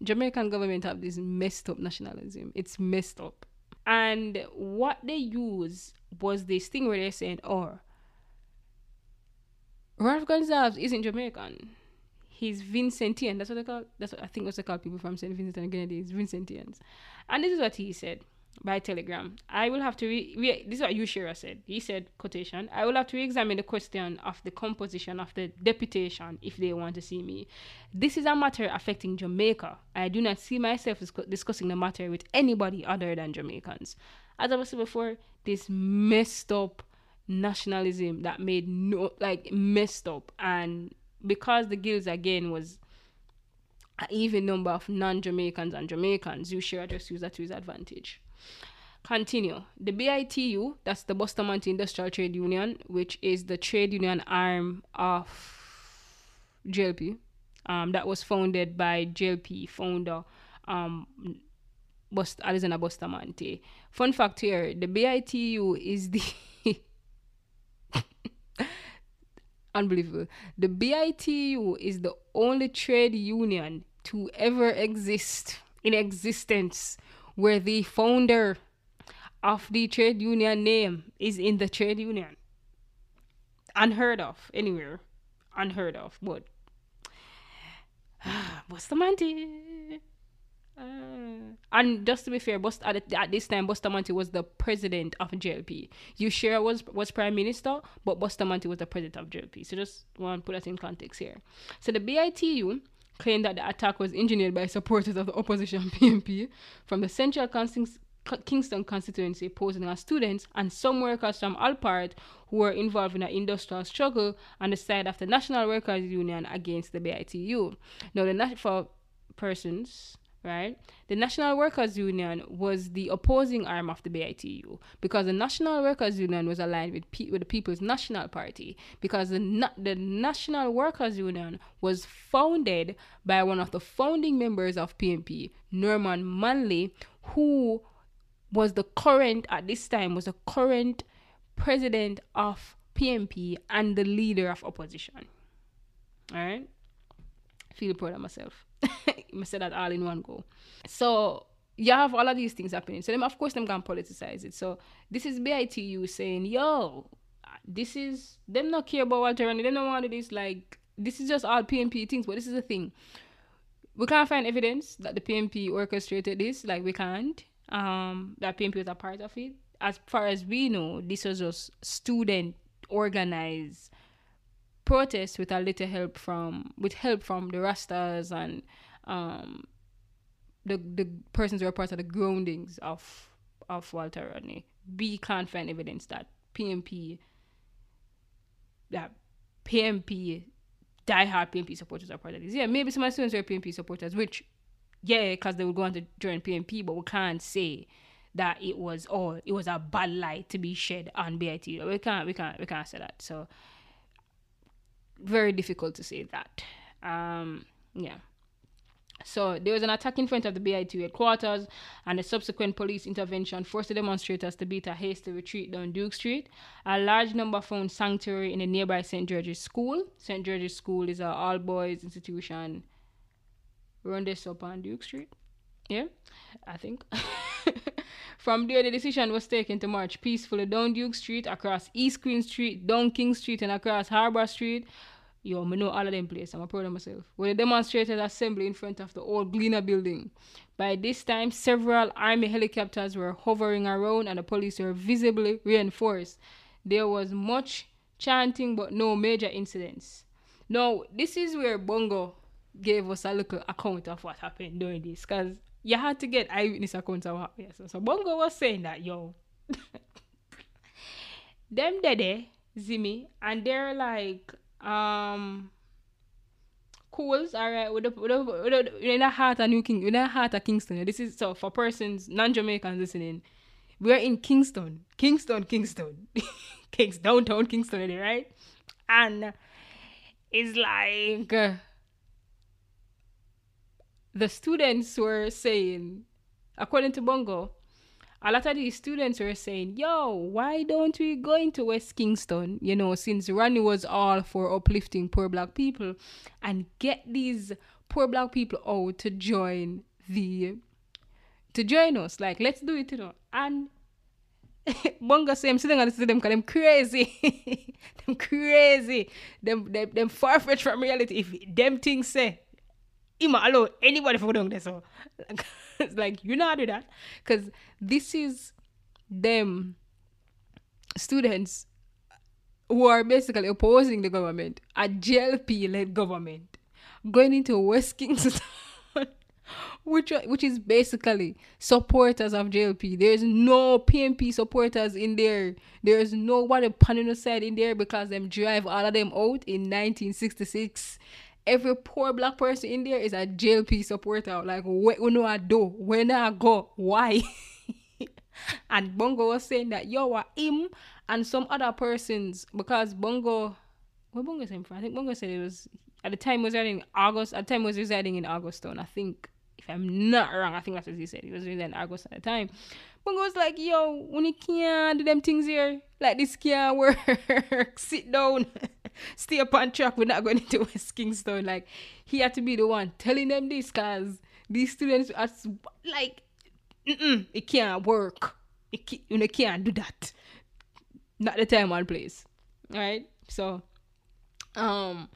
Jamaican government have this messed up nationalism. It's messed up. And what they use was this thing where they're saying, oh, Ralph Gonsalves isn't Jamaican. He's Vincentian. That's what they call. That's what I think what they call people from Saint Vincent and Grenadines, Vincentians. And this is what he said by telegram. I will have to re, re this is what Hugh Shearer said. He said quotation. I will have to re-examine the question of the composition of the deputation if they want to see me. This is a matter affecting Jamaica. I do not see myself discussing the matter with anybody other than Jamaicans. As I was said before, this messed up nationalism that made no like messed up and because the guilds again was an even number of non-Jamaicans and Jamaicans, Hugh Shearer just use that to his advantage. Continue. The BITU, that's the Bustamante Industrial Trade Union, which is the trade union arm of JLP. Um, that was founded by JLP founder um, Bust- Alexander Bustamante. Fun fact here: the BITU is the [laughs] unbelievable. The BITU is the only trade union to ever exist in existence where the founder of the trade union name is in the trade union. Unheard of anywhere. Unheard of. But Bustamante. [sighs] Uh, and just to be fair, Bust at, at this time, Bustamante was the president of JLP. Hugh Shearer was was prime minister, but Bustamante was the president of JLP. So just want to put that in context here. So the BITU claimed that the attack was engineered by supporters of the opposition [laughs] PNP from the Central Kingston constituency, posing as students and some workers from Alpart who were involved in an industrial struggle on the side of the National Workers Union against the BITU. Now, the National for persons right? The National Workers Union was the opposing arm of the BITU because the National Workers Union was aligned with, P- with the People's National Party because the, Na- the National Workers Union was founded by one of the founding members of PNP, Norman Manley, who was the current, at this time, was the current president of PNP and the leader of opposition. All right? Feel proud of myself. [laughs] I said that all in one go. So you have all of these things happening. So them, of course, them can politicize it. So this is BITU saying, yo, this is them not care about Walter and they don't want this like this is just all PNP things, but this is the thing. We can't find evidence that the PNP orchestrated this, like we can't. Um that PNP was a part of it. As far as we know, this was just student organized protest with a little help from with help from the Rastas and um, the the persons who are part of the groundings of of Walter Rodney. We can't find evidence that PNP that PNP diehard PNP supporters are part of this. Yeah, maybe some of my students are PNP supporters, which yeah, because they would go on to join PNP, but we can't say that it was all it was a bad light to be shed on BIT. We can't we can't we can't say that. So very difficult to say that. Um yeah. So there was an attack in front of the BITU headquarters, and a subsequent police intervention forced the demonstrators to beat a hasty retreat down Duke Street. A large number found sanctuary in the nearby St. George's School. St. George's School is an all boys institution run this up on Duke Street. Yeah, I think. [laughs] From there, the decision was taken to march peacefully down Duke Street, across East Queen Street, down King Street, and across Harbour Street. Yo, I know all of them places. I'm proud of myself. Where the demonstrators assembly in front of the old Gleaner building. By this time, several army helicopters were hovering around and the police were visibly reinforced. There was much chanting but no major incidents. Now, this is where Bongo gave us a little account of what happened during this because you had to get eyewitness accounts of what happened. So, so Bongo was saying that, yo, [laughs] them dede, eh, Zimmy, and they're like, um, cools, all right, with the, with the, with the, in the heart of New King, in the heart of Kingston. This is so for persons, non-Jamaicans listening. We're in Kingston, Kingston, Kingston, [laughs] Kings downtown Kingston, right? And it's like uh, the students were saying, according to Bongo, a lot of these students were saying, yo, why don't we go into West Kingston? You know, since Rodney was all for uplifting poor black people and get these poor black people out to join the to join us. Like, let's do it, you know. And [laughs] Bongo say I'm sitting on to them because them crazy. [laughs] them crazy. Them them, them far fetched from reality. If them things say him alone, anybody for doing this. So it's like you not do that. Cause this is them students who are basically opposing the government, a JLP led government, going into West Kingston [laughs] which which is basically supporters of JLP. There's no PNP supporters in there. There's nobody panning side in there because them drive all of them out in 1966. Every poor black person in there is a JLP supporter. Like, what we know I do? When I go? Why? [laughs] and Bongo was saying that yo, are him and some other persons because Bongo, where Bongo came from? I think Bongo said it was at the time was residing in August. At the time was residing in Augustown, I think if I'm not wrong, I think that's what he said. He was really in August at the time. But was like, yo, when you can't do them things here, like this can't work, [laughs] sit down, stay up on track, we're not going into [laughs] West Kingston. Like, he had to be the one telling them this because these students are like, it can't work. It can't, you can't do that. Not the time and place. Right? So, um,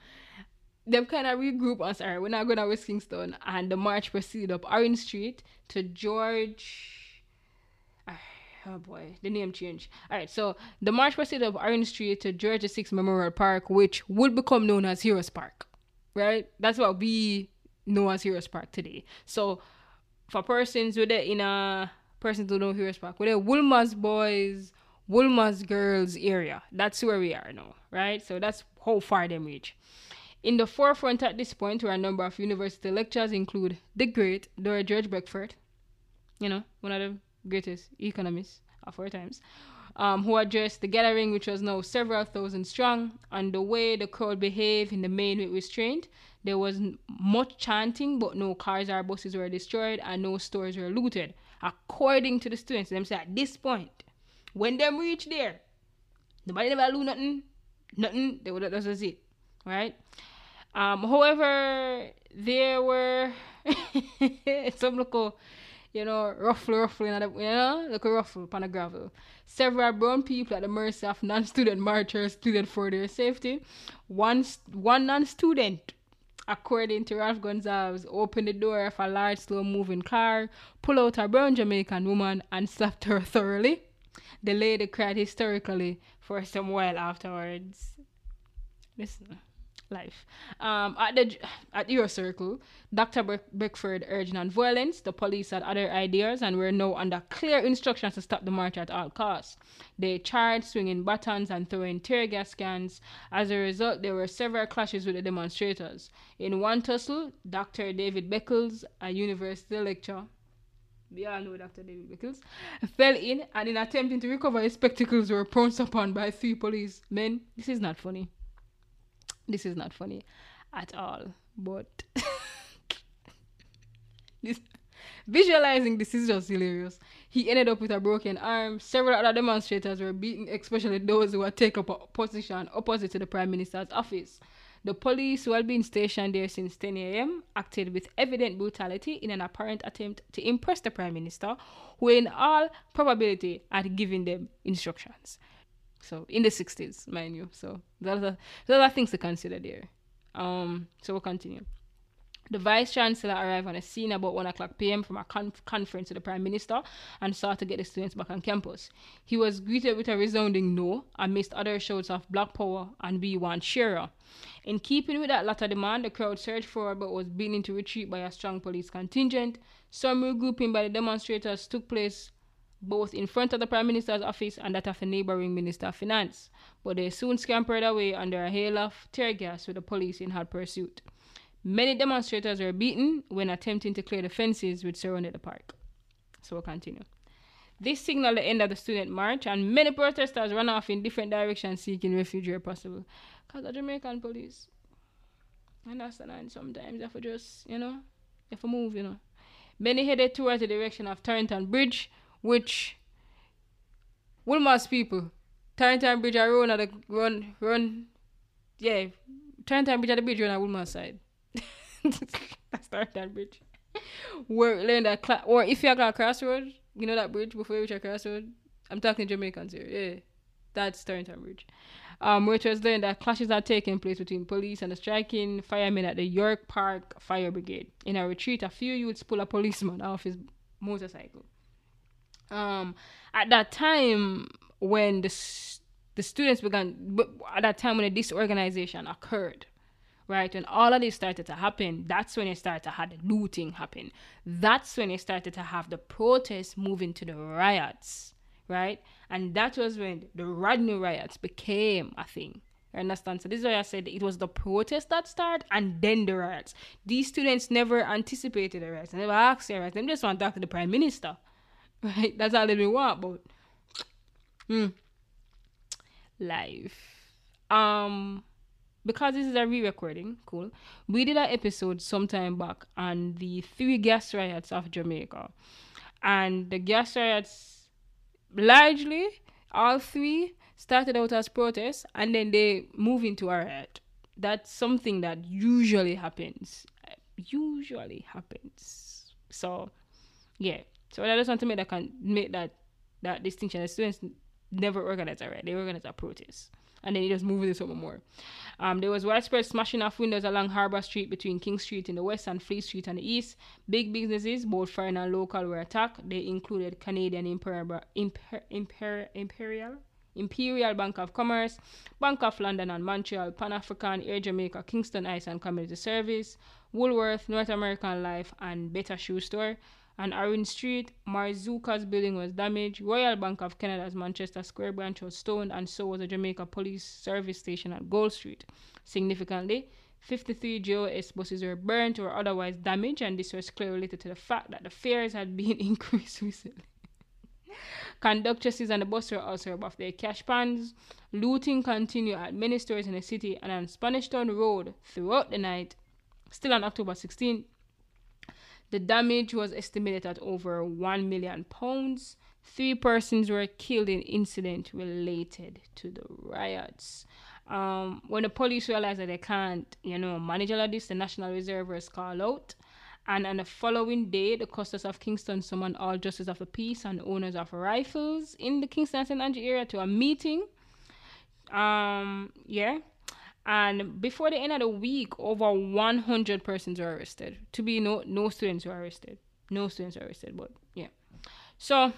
them kind of regroup us. Alright, we're not going to West Kingston, and the march proceeded up Orange Street to George. Oh boy, the name change. Alright, so the march proceeded up Orange Street to Georgia 6 Memorial Park, which would become known as Heroes Park. Right? That's what we know as Heroes Park today. So for persons with it in a person to know Heroes Park, with the Wolmer's boys, Wolmer's girls area. That's where we are now, right? So that's how far them reach. In the forefront at this point were a number of university lecturers, include the great Dr. George Beckford, you know, one of the greatest economists of our times, um, who addressed the gathering, which was now several thousand strong, and the way the crowd behaved in the main with restraint. There was much chanting, but no cars or buses were destroyed, and no stores were looted. According to the students, them say at this point, when them reach there, nobody never do nothing, nothing. They would that was it, right? Um, however, there were [laughs] some local, you know, ruffle, ruffle, you know, like a ruffle upon the gravel. Several brown people at the mercy of non-student marchers pleaded for their safety. One, one non-student, according to Ralph Gonsalves, opened the door of a large, slow-moving car, pulled out a brown Jamaican woman, and slapped her thoroughly. The lady cried hysterically for some while afterwards. Listen life. Um, at the at your circle, Dr. Be- Beckford urged non-violence. The police had other ideas and were now under clear instructions to stop the march at all costs. They charged, swinging batons and throwing tear gas cans. As a result, there were several clashes with the demonstrators. In one tussle, Dr. David Beckles, a university lecturer, we all know Dr. David Beckles, fell in and in attempting to recover his spectacles were pounced upon by three police men. This is not funny. This is not funny at all. But [laughs] this visualizing this is just hilarious. He ended up with a broken arm. Several other demonstrators were beaten, especially those who had taken up a position opposite to the Prime Minister's office. The police, who had been stationed there since 10 a.m., acted with evident brutality in an apparent attempt to impress the Prime Minister, who, in all probability, had given them instructions. So, in the 60s, mind you. So, those are, those are things to consider there. Um, so, we'll continue. The Vice Chancellor arrived on the scene about 1 o'clock p.m. from a conf- conference with the Prime Minister and sought to get the students back on campus. He was greeted with a resounding no amidst other shouts of Black Power and We Want Shearer. In keeping with that latter demand, the crowd surged forward but was beaten to retreat by a strong police contingent. Some regrouping by the demonstrators took place both in front of the Prime Minister's office and that of the neighboring Minister of Finance, but they soon scampered away under a hail of tear gas with the police in hot pursuit. Many demonstrators were beaten when attempting to clear the fences which surrounded the park. So we'll continue. This signaled the end of the student march, and many protesters ran off in different directions seeking refuge where possible. Because the Jamaican police, understand, sometimes you have to just, you know, have to move, you know. Many headed towards the direction of Torrington Bridge, which Wolmer's people, Torrington Bridge are run at the run run yeah. Torrington Bridge at the bridge run [laughs] at Wolmer's side. That's Torrington Bridge. Where land that cla- or if you got crossroad, you know that bridge before you reach a crossroad? I'm talking Jamaicans here, yeah. That's Torrington Bridge. Um, which was then that clashes are taking place between police and the striking firemen at the York Park Fire Brigade. In a retreat, a few youths pull a policeman off his motorcycle. Um, at that time, when the the students began, at that time when the disorganization occurred, right, when all of this started to happen, that's when it started to have the looting happen. That's when it started to have the protests move into the riots, right? And that was when the Rodney riots became a thing. You understand? So this is why I said it was the protest that started and then the riots. These students never anticipated the riots. They never asked the riots. They just want to talk to the prime minister. Right? That's all they been want, but hmm. life. Um because this is a re-recording, cool. We did an episode sometime back on the three gas riots of Jamaica. And the gas riots largely all three started out as protests and then they move into a riot. That's something that usually happens. Usually happens. So yeah. So I just want to make that can make that that distinction. The students never organize a riot. They organize a protest. And then they just move into something more. Um, there was widespread smashing of windows along Harbour Street between King Street in the west and Fleet Street on the east. Big businesses, both foreign and local, were attacked. They included Canadian Imperial, Imper, Imper, Imperial, Imperial Bank of Commerce, Bank of London and Montreal, Pan African, Air Jamaica, Kingston Ice and Community Service, Woolworth, North American Life, and Better Shoe Store. On Orange Street, Marzuka's building was damaged. Royal Bank of Canada's Manchester Square branch was stoned, and so was the Jamaica Police Service Station at Gold Street. Significantly, 53 JOS buses were burnt or otherwise damaged, and this was clearly related to the fact that the fares had been [laughs] increased recently. Conductresses and the bus were also of their cash pans. Looting continued at many stores in the city and on Spanish Town Road throughout the night. Still on October 16, the damage was estimated at over 1 million pounds. Three persons were killed in incident related to the riots. Um, when the police realized that they can't, you know, manage all of this, the National Reservists called out. And on the following day, the Custos of Kingston summoned all justices of the peace and owners of rifles in the Kingston and St. Andrew area to a meeting. Um, yeah. And before the end of the week, over 100 persons were arrested. To be no, no students were arrested. No students were arrested, but yeah. So,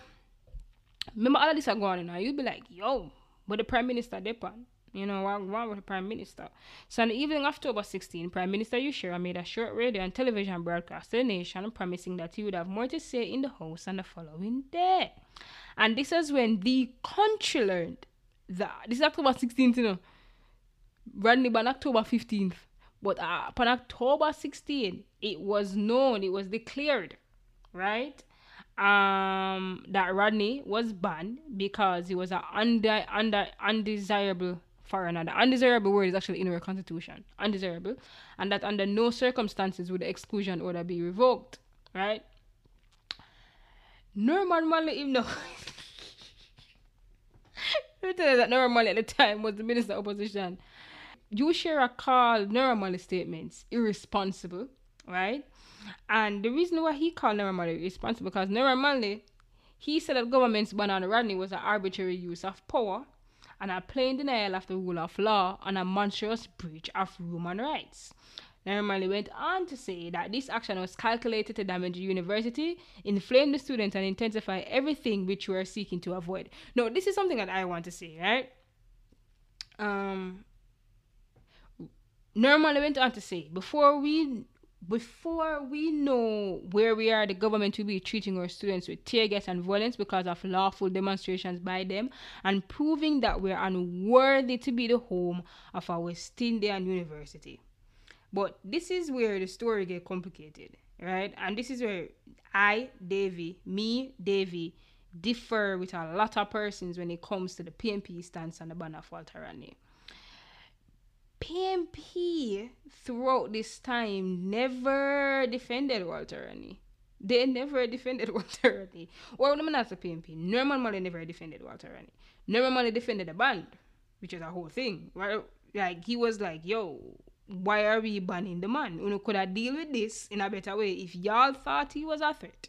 remember all of this are going on now. You'd be like, yo, but the Prime Minister, Depan. You know, what wrong with the Prime Minister? So, on the evening of October 16, Prime Minister Hugh Shearer made a short radio and television broadcast to the nation promising that he would have more to say in the House on the following day. And this is when the country learned that. This is October 16th, you know. Rodney on October 15th. But uh, upon October 16th, it was known, it was declared, right? Um, that Rodney was banned because he was an under, under, undesirable foreigner. The undesirable word is actually in our constitution, undesirable, and that under no circumstances would the exclusion order be revoked, right? Norman Manley, even though. [laughs] Let me that Norman Manley at the time was the minister of opposition Hugh Shearer a call normal statements irresponsible, right? And the reason why he called Norman Manley irresponsible because Norman Manley, he said that government's ban on Rodney was an arbitrary use of power and a plain denial of the rule of law and a monstrous breach of human rights. Norman Manley went on to say that this action was calculated to damage the university, inflame the students, and intensify everything which we are seeking to avoid. No, this is something that I want to say, right? Um, normally went on to say before we before we know where we are, the government will be treating our students with tear gas and violence because of lawful demonstrations by them and proving that we're unworthy to be the home of our West Indian University. But this is where the story get complicated, right? And this is where I, Davy, me, Davy, differ with a lot of persons when it comes to the PNP stance on the ban of Walter Rodney. PNP throughout this time never defended Walter Rodney. They never defended [laughs] Walter Rodney. Well, I'm not a PNP. Norman Manley never defended Walter Rodney. Norman Manley defended the band, which is a whole thing. Like he was like, "Yo, why are we banning the man? You could I deal with this in a better way if y'all thought he was a threat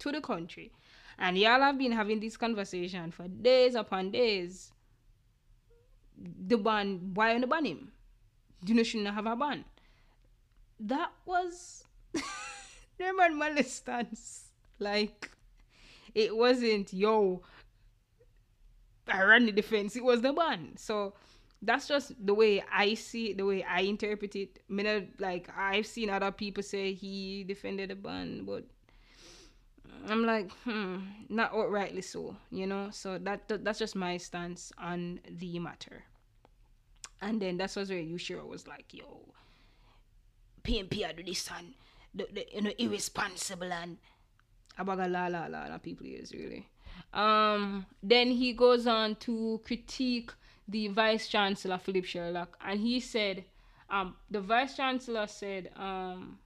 to the country, and y'all have been having this conversation for days upon days. The ban, why don't ban him? You know, shouldn't have a ban. That was [laughs] Norman Manley's stance. Like, it wasn't, yo, I ran the defense. It was the ban. So that's just the way I see it, the way I interpret it. I mean, like I've seen other people say he defended the ban, but I'm like, hmm, not outrightly so, you know. So that that's just my stance on the matter. And then that's was where Hugh Shearer was like, yo, PNP are do this and the, the you know irresponsible and abaga la la la people is really. Um then he goes on to critique the vice chancellor Philip Sherlock and he said um the vice chancellor said um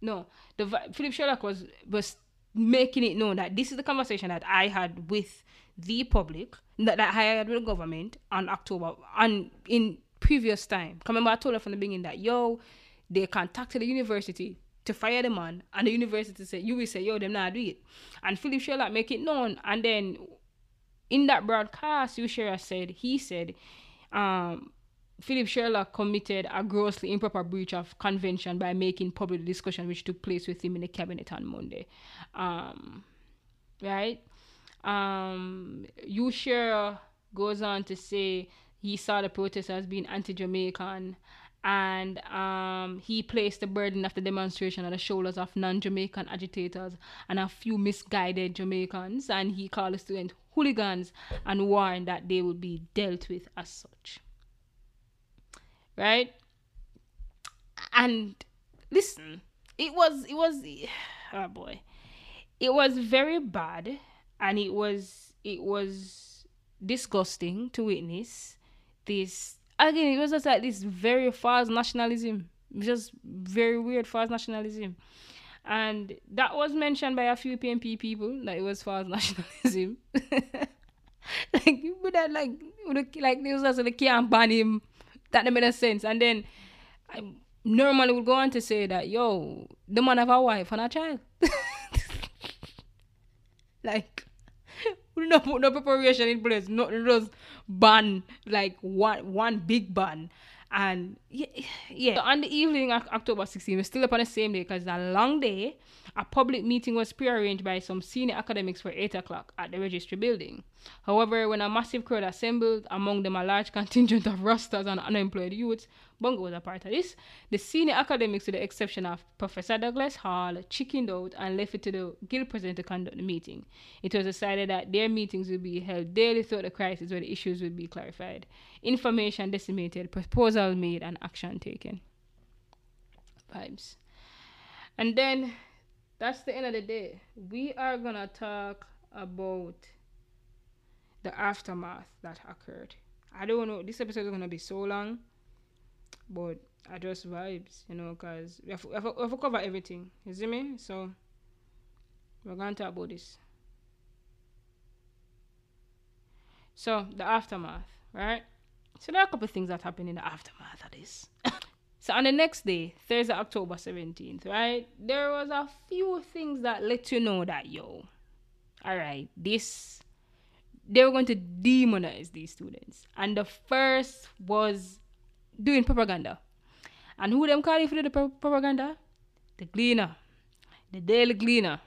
no the Philip Sherlock was was making it known that this is the conversation that I had with the public that, that with the government on October and in previous time. Remember I told her from the beginning that yo, they contacted the university to fire the man and the university said you will say yo them not do it. And Philip Sherlock make it known and then in that broadcast Hugh Shearer said he said um Philip Sherlock committed a grossly improper breach of convention by making public discussion which took place with him in the cabinet on Monday. Um, right? Um, Hugh Shearer goes on to say he saw the protest as being anti-Jamaican and um, he placed the burden of the demonstration on the shoulders of non-Jamaican agitators and a few misguided Jamaicans and he called the students hooligans and warned that they would be dealt with as such right? And listen, it was it was [sighs] oh boy, it was very bad, and it was it was disgusting to witness this. Again, it was just like this very false nationalism, just very weird false nationalism. And that was mentioned by a few PNP people that it was false [laughs] nationalism. [laughs] like would have like like they was also they can't ban him that didn't make sense. And then I normally would go on to say that, yo, the man have a wife and a child. [laughs] like, no no preparation in place. No, just ban like one one big ban. And yeah, [sighs] yeah. So on the evening of October 16, we're still up on the same day because it's a long day. A public meeting was prearranged by some senior academics for 8 o'clock at the registry building. However, when a massive crowd assembled, among them a large [laughs] contingent of Rastas and unemployed youths, Bongo was a part of this. The senior academics, with the exception of Professor Douglas Hall, chickened out and left it to the guild president to conduct the meeting. It was decided that their meetings would be held daily throughout the crisis where the issues would be clarified, information disseminated, proposals made, and action taken. Vibes. And then that's the end of the day. We are gonna talk about the aftermath that occurred. I don't know. This episode is gonna be so long, but I just vibes, you know, cause we have, we have, we have cover everything. You see me? So we're gonna talk about this. So the aftermath, right? So there are a couple of things that happened in the aftermath of this. [laughs] so on the next day, Thursday, October 17th, right, there was a few things that let you know that, yo, all right, this, they were going to demonize these students. And the first was doing propaganda. And who them calling for the pro- propaganda? The Gleaner, the Daily Gleaner,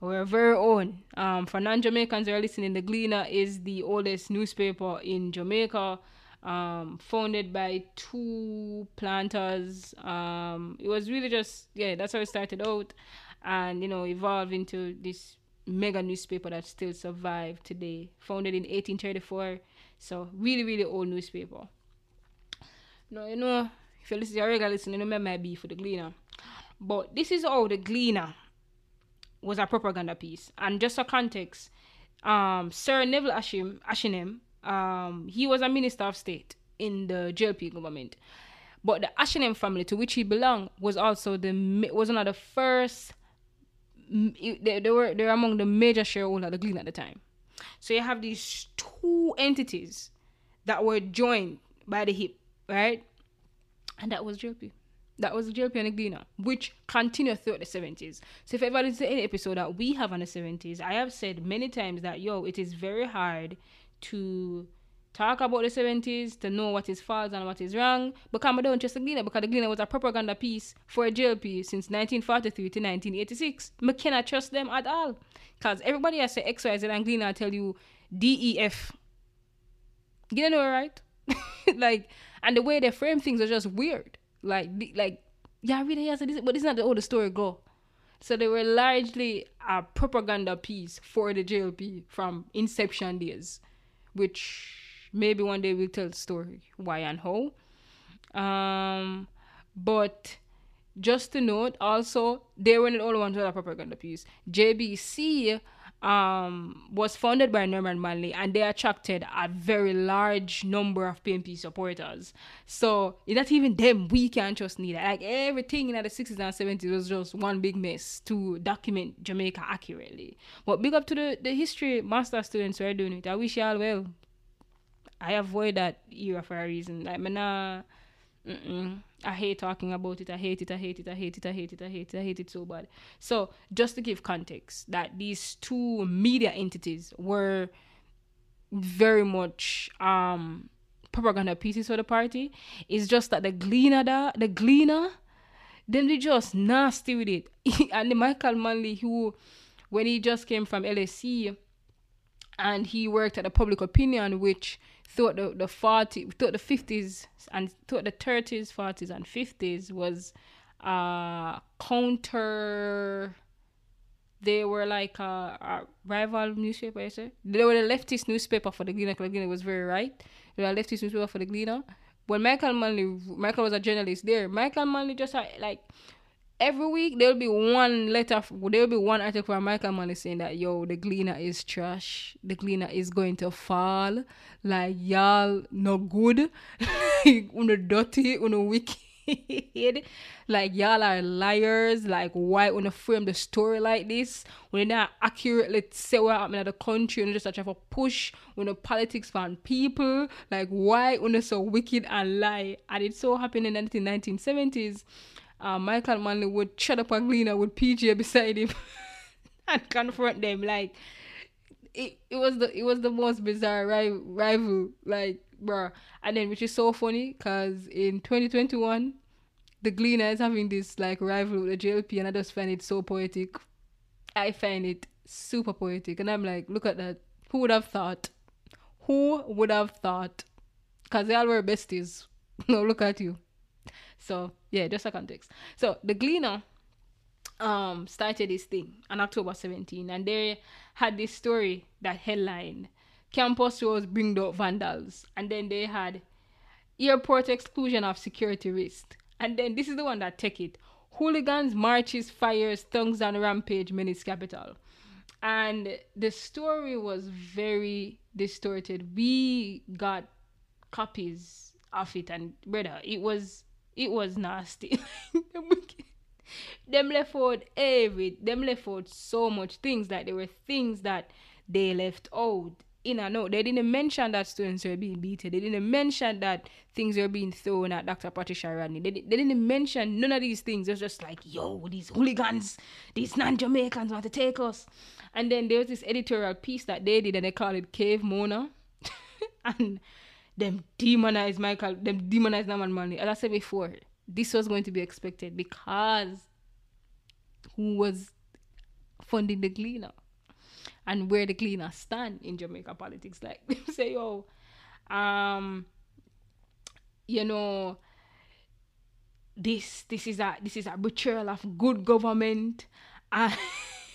our very own. Um, for non-Jamaicans who are listening, the Gleaner is the oldest newspaper in Jamaica um, founded by two planters. Um, it was really just yeah, that's how it started out, and you know evolved into this mega newspaper that still survived today. Founded in 1834, so really really old newspaper. No, you know if you listen, you're regular listening, you know my beef for the Gleaner, but this is all the Gleaner was a propaganda piece, and just for context, um, Sir Neville Ashim Ashenheim um, he was a minister of state in the JLP government. But the Ashenheim family, to which he belonged, was also the was one of the first. They, they were they were among the major shareholders of the Gleaner at the time. So you have these two entities that were joined by the hip, right? And that was JLP. That was JLP and the Gleaner, which continued throughout the 70s. So if ever listen to any episode that we have on the 70s, I have said many times that yo, it is very hard to talk about the 70s, to know what is false and what is wrong. But don't trust the Gleaner because the Gleaner was a propaganda piece for a JLP since 1943 to 1986. I cannot trust them at all. Because everybody has say X, Y, Z and Gleaner tell you DEF. You know, right? [laughs] like, and the way they frame things are just weird. Like, like, yeah, really, yes, this, but this is not the old story go. So they were largely a propaganda piece for the JLP from inception days which maybe one day we'll tell the story why and how. Um, but just to note, also they were not the only ones with a propaganda piece. JBC um, was founded by Norman Manley and they attracted a very large number of PNP supporters. So it's not even them we can just need it. Like everything in the 60s and 70s was just one big mess to document Jamaica accurately. But big up to the, the history master students who are doing it. I wish y'all well. I avoid that era for a reason. Like, man, nah, Mm-mm. I hate talking about it. I hate it. I hate it. I hate it. I hate it. I hate it. I hate it so bad. So, just to give context, that these two media entities were very much um propaganda pieces for the party. It's just that the Gleaner, da, the Gleaner, then they just nasty with it. [laughs] and the Michael Manley, who when he just came from LSE, and he worked at the public opinion, which thought the the 40 thought the 50s and thought the 30s 40s and 50s was uh counter they were like a, a rival newspaper I say they were the leftist newspaper for the Gleaner because the Gleaner was very right. They were a leftist newspaper for the Gleaner when Michael Manley Michael was a journalist there Michael Manley just had, like every week there'll be one letter there'll be one article from Michael Manley saying that yo the gleaner is trash. The gleaner is going to fall. Like y'all no good. [laughs] Uno dirty uno wicked. [laughs] Like y'all are liars. Like why uno frame the story like this? When not accurately say what happened in the country. And just try to push when the politics from people. Like why uno so wicked and lie? And it so happened in the 1970s uh, Michael Manley would shut up a Gleaner with PJ beside him [laughs] and confront them. Like it, it was the it was the most bizarre rival, rival like bruh. And then which is so funny because in 2021, the Gleaner is having this like rival with the JLP, and I just find it so poetic. I find it super poetic, and I'm like, look at that. Who would have thought? Who would have thought? Because they all were besties. [laughs] no, look at you. So yeah, just a context. So the Gleaner um started this thing on October 17 and they had this story that headline campus was bringed up vandals. And then they had airport exclusion of security risk. And then this is the one that take it. Hooligans marches fires tongues and rampage menace capital. And the story was very distorted. We got copies of it and brother it was it was nasty. [laughs] them left out every them left out so much things that there were things that they left out in and out. They didn't mention that students were being beaten. They didn't mention that things were being thrown at Dr. Patricia Rodney. They, they didn't mention none of these things. It was just like, yo, these hooligans, these non-Jamaicans want to take us. And then there was this editorial piece that they did and they called it Cave Mona. [laughs] and them demonized Michael, them demonized Norman Manley. As I said before, this was going to be expected because who was funding the Gleaner and where the Gleaner stand in Jamaica politics. Like [laughs] they say, oh, um, you know, this this is a this is a betrayal of good government and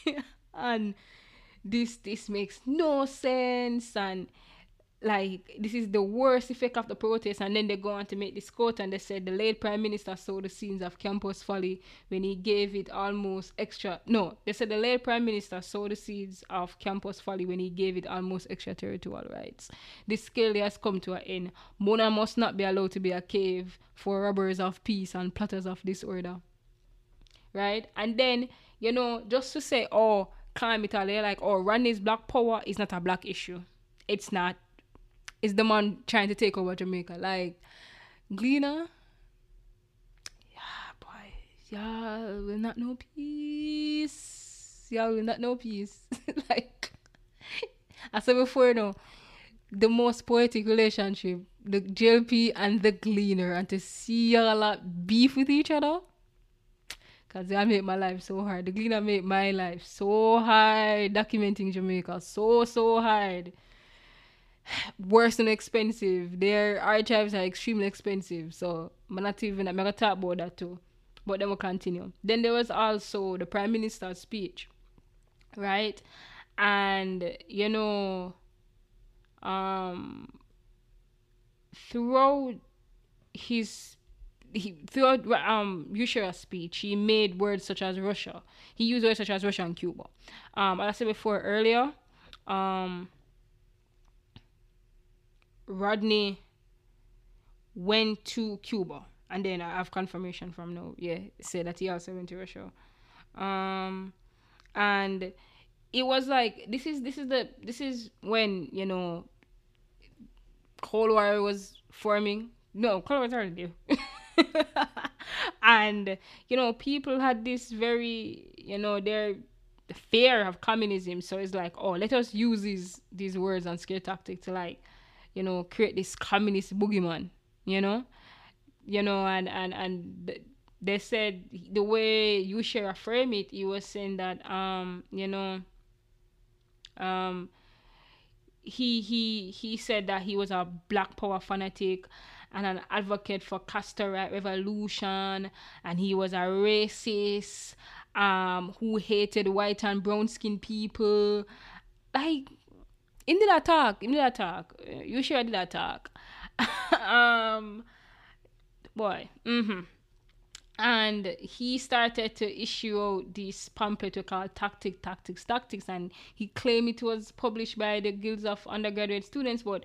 [laughs] and this this makes no sense and like this is the worst effect of the protest. And then they go on to make this quote and they said the late prime minister saw the scenes of campus folly when he gave it almost extra no they said the late prime minister saw the seeds of campus folly when he gave it almost extraterritorial rights. This scale has come to an end. Mona must not be allowed to be a cave for robbers of peace and plotters of disorder. Right? And then you know just to say oh climate they're like oh Rodney's black power is not a black issue. It's not is the man trying to take over Jamaica. Like Gleaner, yeah, boy, y'all will not know peace. Y'all will not know peace. [laughs] like I said before, know, the most poetic relationship, the JLP and the Gleaner, and to see y'all lot beef with each other. Cause they made my life so hard. The Gleaner made my life so hard documenting Jamaica. So so hard worse than expensive. Their archives are extremely expensive. So I'm not even I'm gonna talk about that too. But then we'll continue. Then there was also the Prime Minister's speech. Right? And you know um throughout his he throughout um Shearer's speech, he made words such as Russia. He used words such as Russia and Cuba. Um, as I said before earlier, um, Rodney went to Cuba, and then I have confirmation from now. Yeah, said that he also went to Russia. Um, and it was like this is this is the this is when you know Cold War was forming. No, Cold War was already there. [laughs] and you know, people had this very you know their fear of communism. So it's like, oh, let us use these these words and scare tactic to like you know, create this communist boogeyman, you know, you know, and and and they said the way you share a frame it, you were saying that um, you know, um, he he he said that he was a black power fanatic and an advocate for Castro revolution and he was a racist um who hated white and brown skinned people. Like in the attack, in the attack, you sure did attack. [laughs] um, boy, mm-hmm. And he started to issue out this pamphlet called Tactic, Tactics, Tactics, and he claimed it was published by the guilds of undergraduate students, but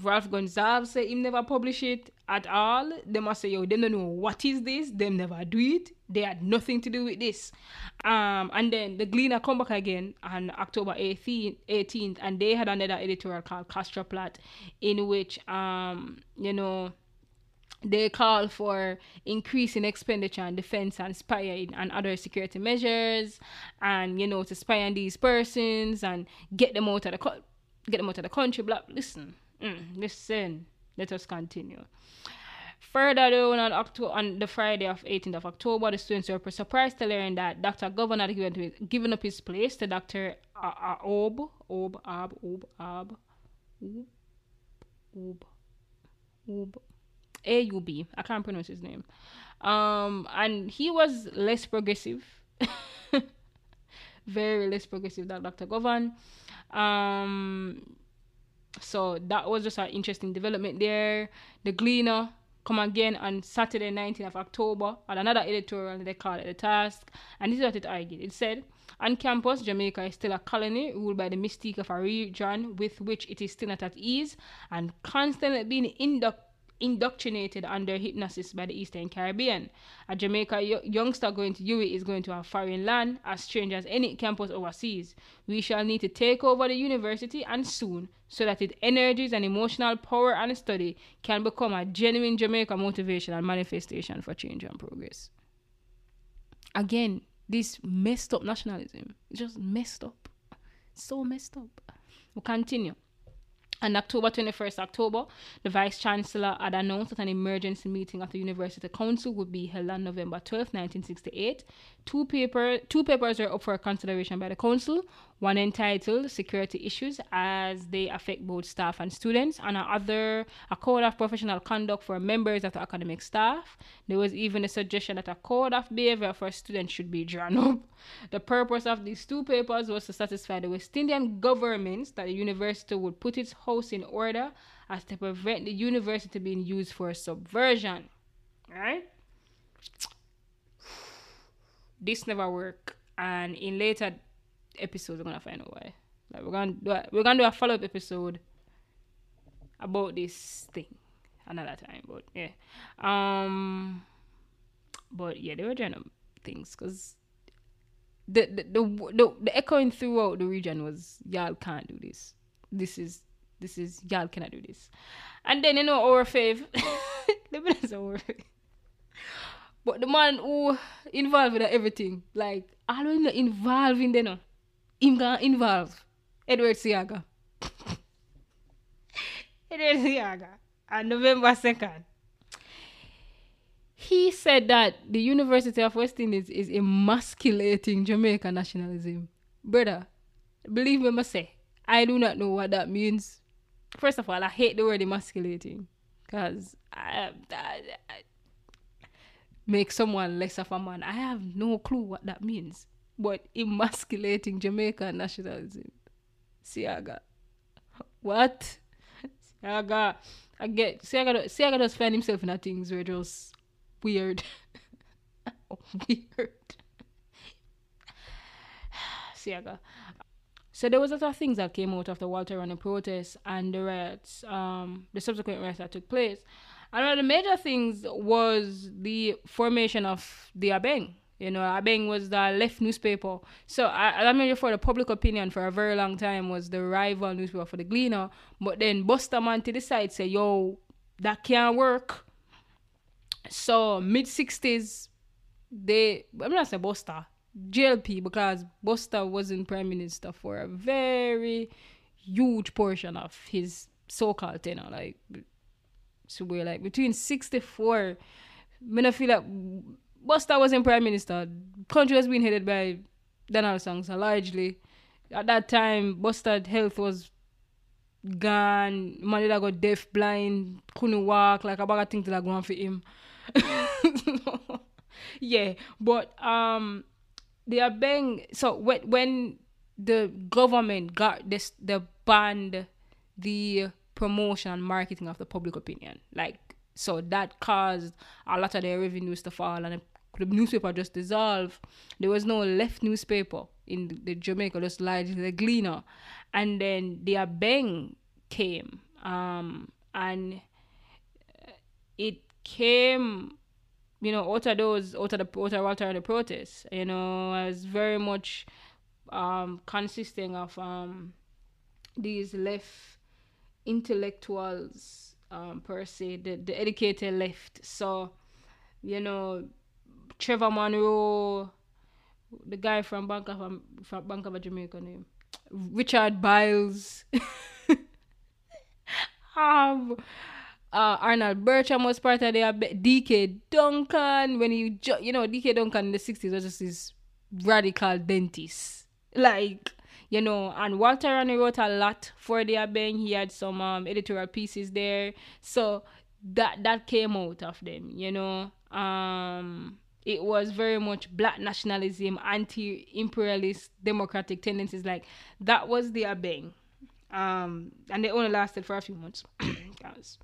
Ralph Gonsalves say he never publish it at all. They must say, yo, they don't know what is this. They never do it. They had nothing to do with this. Um, and then the Gleaner come back again on October 18th, 18th and they had another editorial called Castro Plot, in which, um, you know, they call for increasing expenditure on defense and spying and other security measures, and you know to spy on these persons and get them out of the co- get them out of the country. Blah. Listen, Mm, listen, let us continue. Further on, on, October, on the Friday of 18th of October, the students were surprised to learn that Dr. Governor had given, given up his place to Dr. Ob, Ob, Ab, Ob, Ab, Ob, Ob, Ob, AUB. Can't pronounce his name. Um, and he was less progressive, [laughs] very less progressive than Dr. Govan. Um, so that was just an interesting development there. The Gleaner come again on Saturday, 19th of October, at another editorial they call it The Task. And this is what it argued. It said, on campus, Jamaica is still a colony ruled by the mystique of a region with which it is still not at ease and constantly being indu- indoctrinated under hypnosis by the Eastern Caribbean. A Jamaica yo- youngster going to UWI is going to a foreign land, as strange as any campus overseas. We shall need to take over the university and soon, so that its energies and emotional power and study can become a genuine Jamaica motivation and manifestation for change and progress. Again, this messed up nationalism. It's just messed up. So messed up. We'll continue. On October 21st, October, the Vice Chancellor had announced that an emergency meeting of the University Council would be held on November 12, 1968. Two, paper, two papers were up for consideration by the Council, one entitled Security Issues as they affect both staff and students, and another, a code of professional conduct for members of the academic staff. There was even a suggestion that a code of behavior for students should be drawn up. [laughs] The purpose of these two papers was to satisfy the West Indian governments that the university would put its house in order as to prevent the university being used for subversion. Right? This never worked, and in later episodes, we're gonna find out why. Like we're gonna do a, we're gonna do a follow up episode about this thing another time. But yeah, um, but yeah, they were to things because the the, the the the echoing throughout the region was y'all can't do this. This is this is y'all cannot do this. And then you know our fave, [laughs] the minutes our fave. But the man who involved with everything, like all involved in him gonna involve Edward Seaga. [laughs] Edward Seaga on November second. He said that the University of West Indies is emasculating Jamaican nationalism. Brother, believe me, I say, I do not know what that means. First of all, I hate the word emasculating because I, I, I make someone less of a man. I have no clue what that means. But emasculating Jamaican nationalism. Seaga. What? Seaga. I get Seaga Seaga does find himself in a things where just weird. [laughs] weird. [sighs] Seaga. So there was a lot of things that came out of the Walter Rodney protest and the riots, um, the subsequent riots that took place. And one of the major things was the formation of the Abeng. You know, Abeng was the left newspaper. So I, I mean, for the public opinion for a very long time was the rival newspaper for the Gleaner. But then Bustamante decided, say, yo, that can't work. So mid sixties, they I'm not saying Buster, JLP because Buster wasn't prime minister for a very huge portion of his so-called tenure. Like so we're like between 64 I feel like Buster wasn't prime minister. Country was being headed by Donald Sangster so largely. At that time, Buster's health was gone. Man that got deaf, blind, couldn't walk, like a bag of things that are going for him. [laughs] yeah, but um they are being so when when the government got this the banned the promotion and marketing of the public opinion. Like so that caused a lot of their revenues to fall and the newspaper just dissolved. There was no left newspaper in the, Jamaica, just like the Gleaner. And then the Abeng came. Um and it came you know, out of those, out of the, out of the protests, you know, as very much um, consisting of um, these left intellectuals um, per se, the, the educated left. So, you know, Trevor Munroe, the guy from Bank of from Bank of Jamaica name, Richard Byles, [laughs] um, uh, Arnold Bertram was part of there. DK Duncan, when you you know DK Duncan in the sixties was just this radical dentist, like you know. And Walter Rodney wrote a lot for the Abeng. He had some um, editorial pieces there, so that that came out of them, you know. Um, it was very much black nationalism, anti-imperialist, democratic tendencies. Like that was the Abeng, um, and they only lasted for a few months. [coughs] Guys.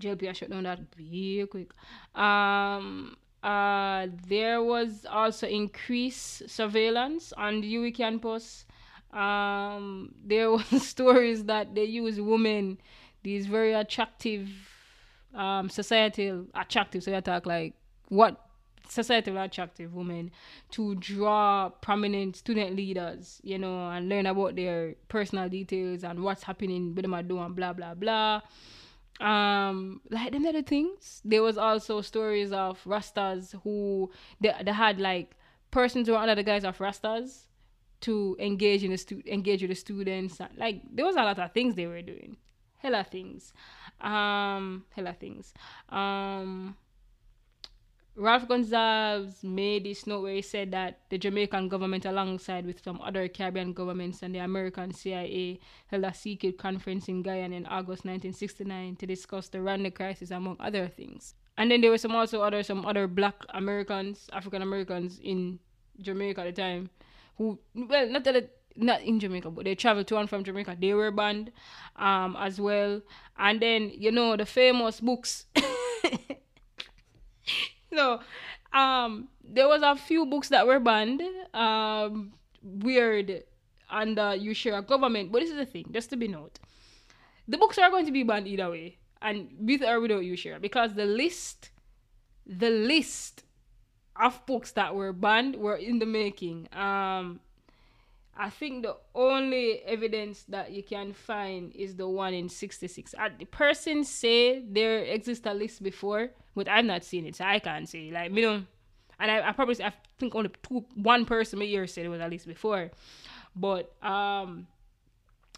JLP I shut down that real quick. Um, uh, there was also increased surveillance on the UWI campus. Um, there was [laughs] stories that they use women, these very attractive um societal attractive. So they talk like what societal attractive women to draw prominent student leaders, you know, and learn about their personal details and what's happening with them are doing, blah blah blah. Um, like them other things. There was also stories of Rastas who they, they had like persons who were under the guise of Rastas to engage in the stu- engage with the students. Like there was a lot of things they were doing. Hella things. Um hella things. Um Ralph Gonsalves made this note where he said that the Jamaican government, alongside with some other Caribbean governments and the American CIA, held a secret conference in Guyana in August 1969 to discuss the Rodney crisis, among other things. And then there were some also other some other Black Americans, African Americans in Jamaica at the time, who well not that it, not in Jamaica, but they traveled to and from Jamaica. They were banned, um, as well. And then you know the famous books. [laughs] no, um, there was a few books that were banned. Um, weird under Shearer government, but this is the thing, just to be note, the books are going to be banned either way, and with or without Shearer, because the list, the list of books that were banned were in the making. Um, I think the only evidence that you can find is the one in 66. Uh, the person say there exists a list before, but I've not seen it, so I can't say. Like, me don't, and I, I probably, I think only two, one person a year said it was a list before. But, um,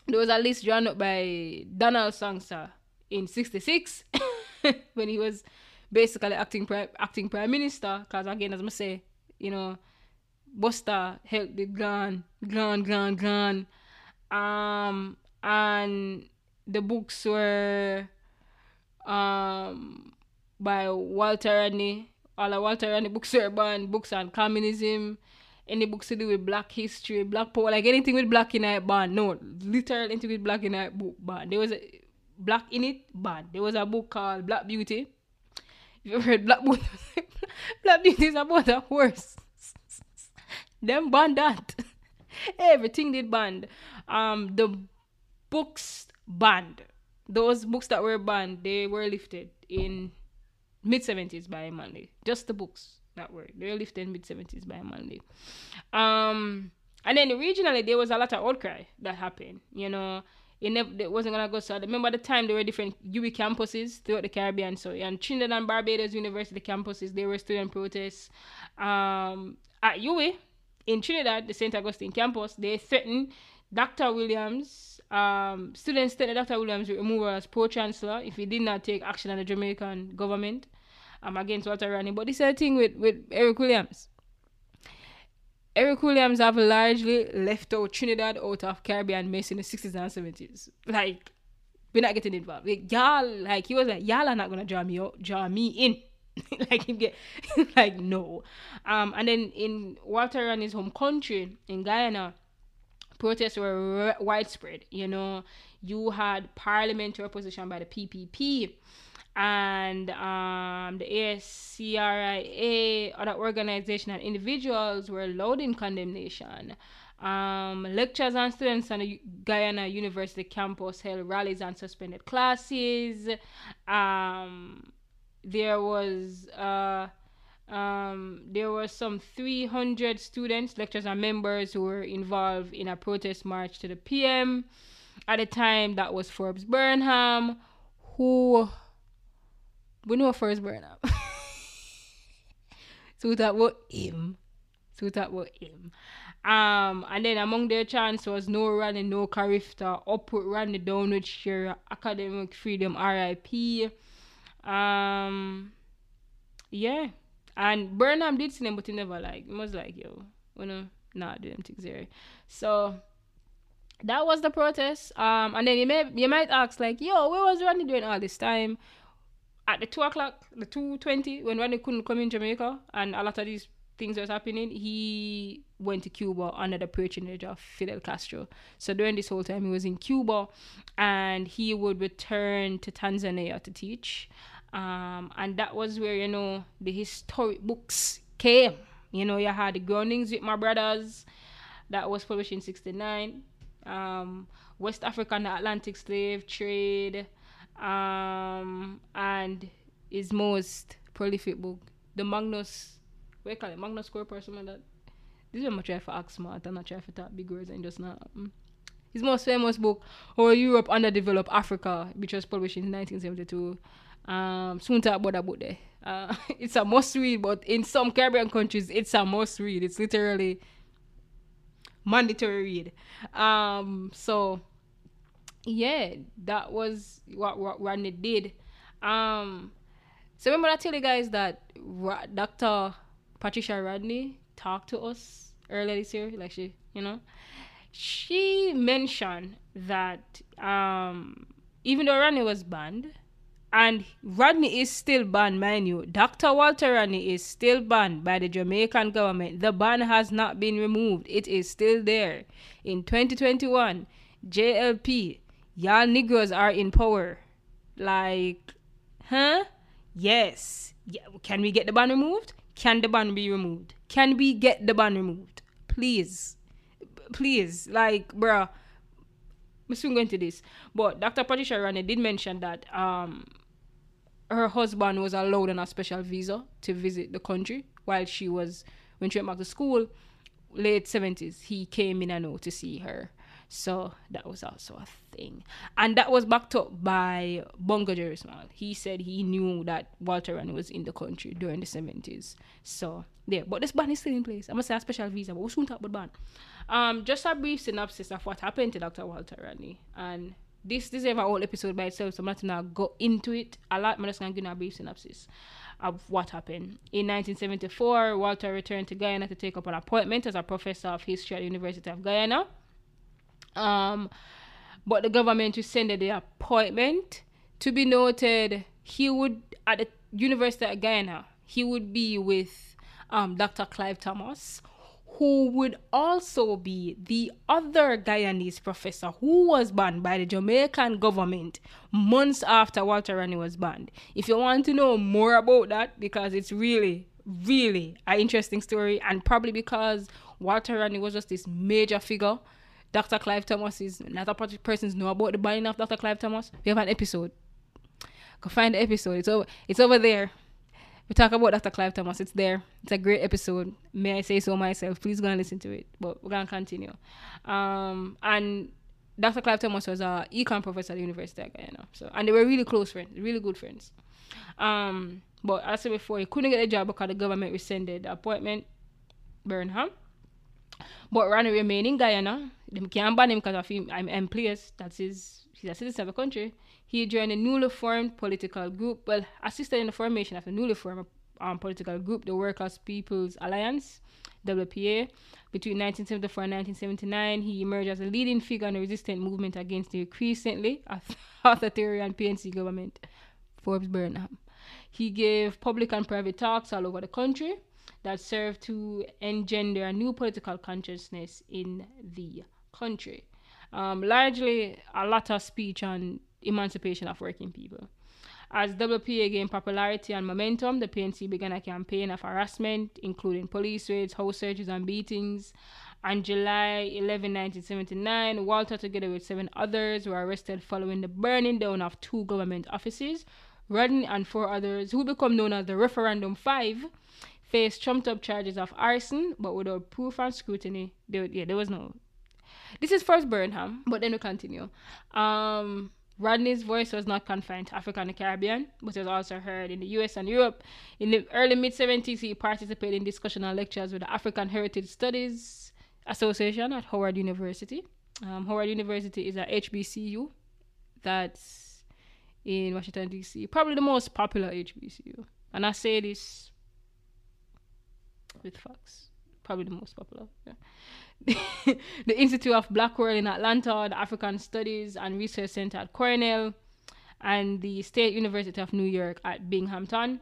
there was a list drawn up by Donald Sangster in 66 [laughs] when he was basically acting prime, acting prime minister. Because, again, as I say, you know, Buster helped it gone, gone, gone, gone. Um, and the books were um by Walter Rodney. All the Walter Rodney books were banned. Books on communism, any books to do with black history, black power, like anything with black in it banned. No, literal anything with black in it banned. There was a black in it banned. There was a book called Black Beauty. If you heard Black Beauty, [laughs] Black Beauty is about a horse them banned that. [laughs] Everything did banned. Um, the books banned. Those books that were banned, they were lifted in mid seventies by Manley. Just the books that were they were lifted in mid seventies by Manley. Um, and then regionally there was a lot of outcry that happened. You know, it never it wasn't gonna go. So I remember at the time there were different UWI campuses throughout the Caribbean. So and Trinidad and Barbados University campuses, there were student protests. Um, at UWI, in Trinidad, the St. Augustine campus, they threatened Dr. Williams, um, students threatened Dr. Williams with removal as pro chancellor if he did not take action on the Jamaican government um, against Walter Rodney. But this is the thing with, with Eric Williams. Eric Williams have largely left out Trinidad out of Caribbean mess in the 60s and 70s. Like, we're not getting involved. Like, y'all, like, he was like, y'all are not going to draw me out, draw me in. [laughs] like him [laughs] get like no. Um, and then in Walter and his home country in Guyana, protests were r- widespread. You know, you had parliamentary opposition by the PPP and um, the ASCRIA, other organizations and individuals were loud in condemnation. Um, lecturers and students on the Guyana University campus held rallies and suspended classes. Um, there was uh, um, there were some 300 students, lecturers, and members who were involved in a protest march to the PM. At the time, that was Forbes Burnham, who we know Forbes Burnham. [laughs] so that was him. So that was him. Um, and then among their chants was no running, no Carifta, upward running down with Shearer academic freedom, RIP. Um, yeah. And Burnham did see them, but he never like. He was like, yo, you know, not do them things there. So that was the protest. Um, and then you may you might ask like, yo, where was Rodney doing all this time? At the two o'clock, the two twenty, when Rodney couldn't come in Jamaica, and a lot of these things was happening, he went to Cuba under the patronage of Fidel Castro. So during this whole time, he was in Cuba, and he would return to Tanzania to teach. Um, and that was where you know the historic books came. You know, you had the Groundings with My Brothers, that was published in '69. Um, West African the Atlantic Slave Trade. Um, and his most prolific book, the Magnus, what you call it, Magnus Corp or something like that. This is what I'm trying for act smart. I'm not trying for talk big words and just not. Um, his most famous book, How Europe Underdeveloped Africa, which was published in 1972. Um, soon talk about there. Uh, [laughs] it's a must read, but in some Caribbean countries, it's a must read. It's literally mandatory read. Um, so yeah, that was what, what Rodney did. Um, so remember I tell you guys that Ra- Dr. Patricia Rodney talked to us earlier this year, like she, you know, she mentioned that um, even though Rodney was banned, and Rodney is still banned, mind you. Dr. Walter Rodney is still banned by the Jamaican government. The ban has not been removed. It is still there. In 2021, JLP, y'all Negroes are in power. Like, huh? Yes. Yeah. Can we get the ban removed? Can the ban be removed? Can we get the ban removed? Please. Please. Like, bruh we soon go into this. But Dr. Patricia Rodney did mention that um her husband was allowed on a special visa to visit the country while she was when she went back to school, late seventies, he came in and out to see her. So that was also a thing. And that was backed up by Bongo Jerry Small. He said he knew that Walter Rodney was in the country during the 70s. So, yeah. But this ban is still in place. I must say a special visa, but we soon talk about ban. Um, just a brief synopsis of what happened to Dr. Walter Rodney. And this is a whole episode by itself, so I'm not gonna go into it a lot. I'm just gonna give you a brief synopsis of what happened. In 1974, Walter returned to Guyana to take up an appointment as a professor of history at the University of Guyana. Um, but the government rescinded the appointment. To be noted, he would at the University of Guyana, he would be with um, Dr. Clive Thomas, who would also be the other Guyanese professor who was banned by the Jamaican government months after Walter Rodney was banned. If you want to know more about that, because it's really, really an interesting story, and probably because Walter Rodney was just this major figure. Dr. Clive Thomas is not a person persons know about the banning of Dr. Clive Thomas. We have an episode. Go find the episode. It's over. It's over there we talk about Dr. Clive Thomas. It's there. It's a great episode. May I say so myself? Please go and listen to it. But we're gonna continue. Um, and Dr. Clive Thomas was a econ professor at the University of Guyana. So and they were really close friends, really good friends. Um, but as I said before, he couldn't get a job because the government rescinded the appointment. Burnham. But Rodney remained in Guyana. They can't ban him because of him. I'm place. That's his. He's a citizen of the country. He joined a newly formed political group, well, assisted in the formation of a newly formed um, political group, the Workers' People's Alliance, WPA. Between 1974 and 1979, he emerged as a leading figure in the resistance movement against the increasingly [laughs] authoritarian PNC government, Forbes Burnham. He gave public and private talks all over the country that served to engender a new political consciousness in the country. Um, largely, a lot of speech on emancipation of working people. As WPA gained popularity and momentum, the PNC began a campaign of harassment, including police raids, house searches, and beatings. On July 11, 1979, Walter, together with seven others, were arrested following the burning down of two government offices. Rodney and four others, who become known as the Referendum Five, faced trumped up charges of arson, but without proof and scrutiny. There, yeah, there was no. This is first Burnham, but then we continue. Um, Rodney's voice was not confined to Africa and the Caribbean, but was also heard in the US and Europe. In the early mid 70s, he participated in discussion and lectures with the African Heritage Studies Association at Howard University. Um, Howard University is a HBCU that's in Washington, D.C., probably the most popular HBCU. And I say this with facts, probably the most popular. Yeah. [laughs] the Institute of Black World in Atlanta, the African Studies and Research Center at Cornell, and the State University of New York at Binghamton.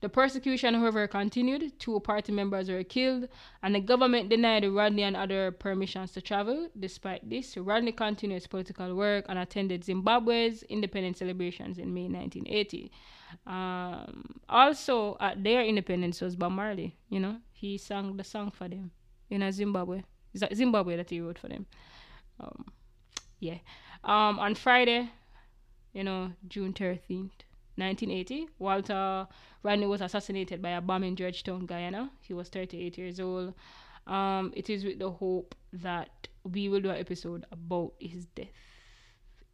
The persecution, however, continued. Two party members were killed, and the government denied Rodney and other permissions to travel. Despite this, Rodney continued his political work and attended Zimbabwe's independence celebrations in May 1980. Um, also, at their independence was Bob Marley. You know, he sang the song for them in Zimbabwe. Zimbabwe that he wrote for them. Um, yeah. Um, on Friday, you know, June 13th, 1980, Walter Rodney was assassinated by a bomb in Georgetown, Guyana. He was 38 years old. Um, it is with the hope that we will do an episode about his death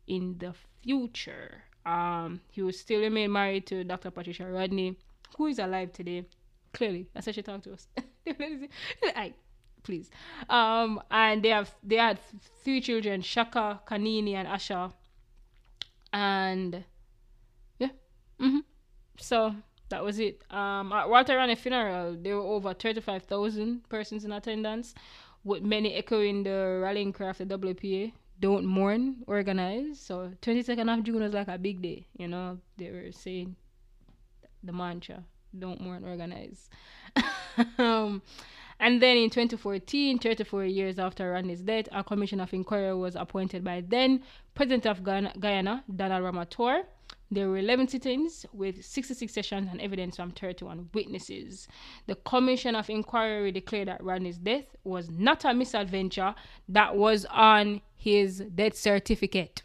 in the future. Um, he will still remain married to Dr. Patricia Rodney, who is alive today. Clearly, that's how she talked to us. [laughs] [laughs] I, please. Um, and they have they had three children: Shaka, Kanini, and Asha. And yeah, mm-hmm. so that was it. Um, at Walter Rodney funeral, there were over thirty-five thousand persons in attendance, with many echoing the rallying cry of the WPA don't mourn organize so 22nd of june was like a big day you know they were saying the mantra don't mourn organize [laughs] um, and then in 2014 34 years after Rodney's death a commission of inquiry was appointed by then president of Guyana, Donald Ramotar there were 11 sittings with 66 sessions and evidence from 31 witnesses. The Commission of Inquiry declared that Rodney's death was not a misadventure that was on his death certificate.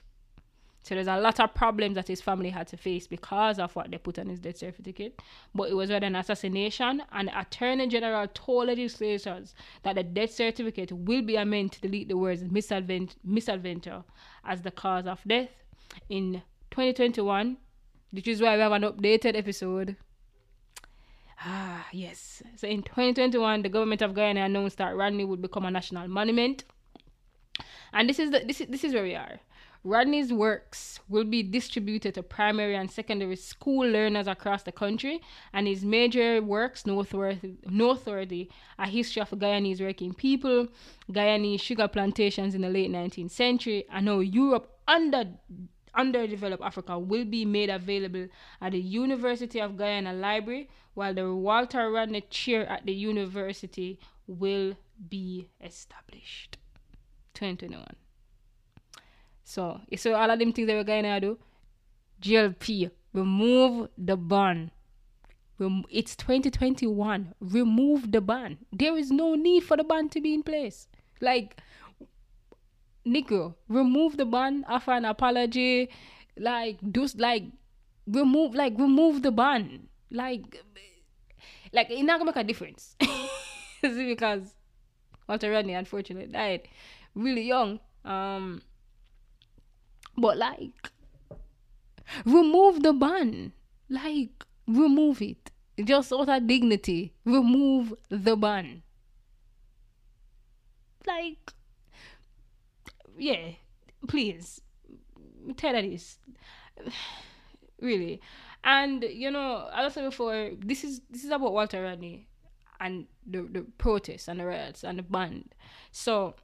So there's a lot of problems that his family had to face because of what they put on his death certificate. But it was rather an assassination, and the Attorney General told legislators that the death certificate will be amended to delete the words misadvent- misadventure as the cause of death. In 2021, which is why we have an updated episode. Ah, yes. So in 2021, the government of Guyana announced that Rodney would become a national monument. And this is the, this is this is where we are. Rodney's works will be distributed to primary and secondary school learners across the country, and his major works, noteworthy A History of Guyanese Working People, Guyanese Sugar Plantations in the late 19th Century, and how Europe under underdeveloped Africa will be made available at the University of Guyana Library, while the Walter Rodney Chair at the university will be established. 2021. So, you all of them things that we're going to do? JLP, remove the ban. It's 2021. Remove the ban. There is no need for the ban to be in place. Like, Nico, remove the ban, offer an apology, like do like remove like remove the ban. Like like it's not gonna make a difference. [laughs] because Walter Rodney unfortunately died really young. Um but like remove the ban. Like remove it. Just out of dignity. Remove the ban. Like yeah, please tell her this. [sighs] really. And you know, as I said before, this is this is about Walter Rodney and the the protests and the riots and the band. So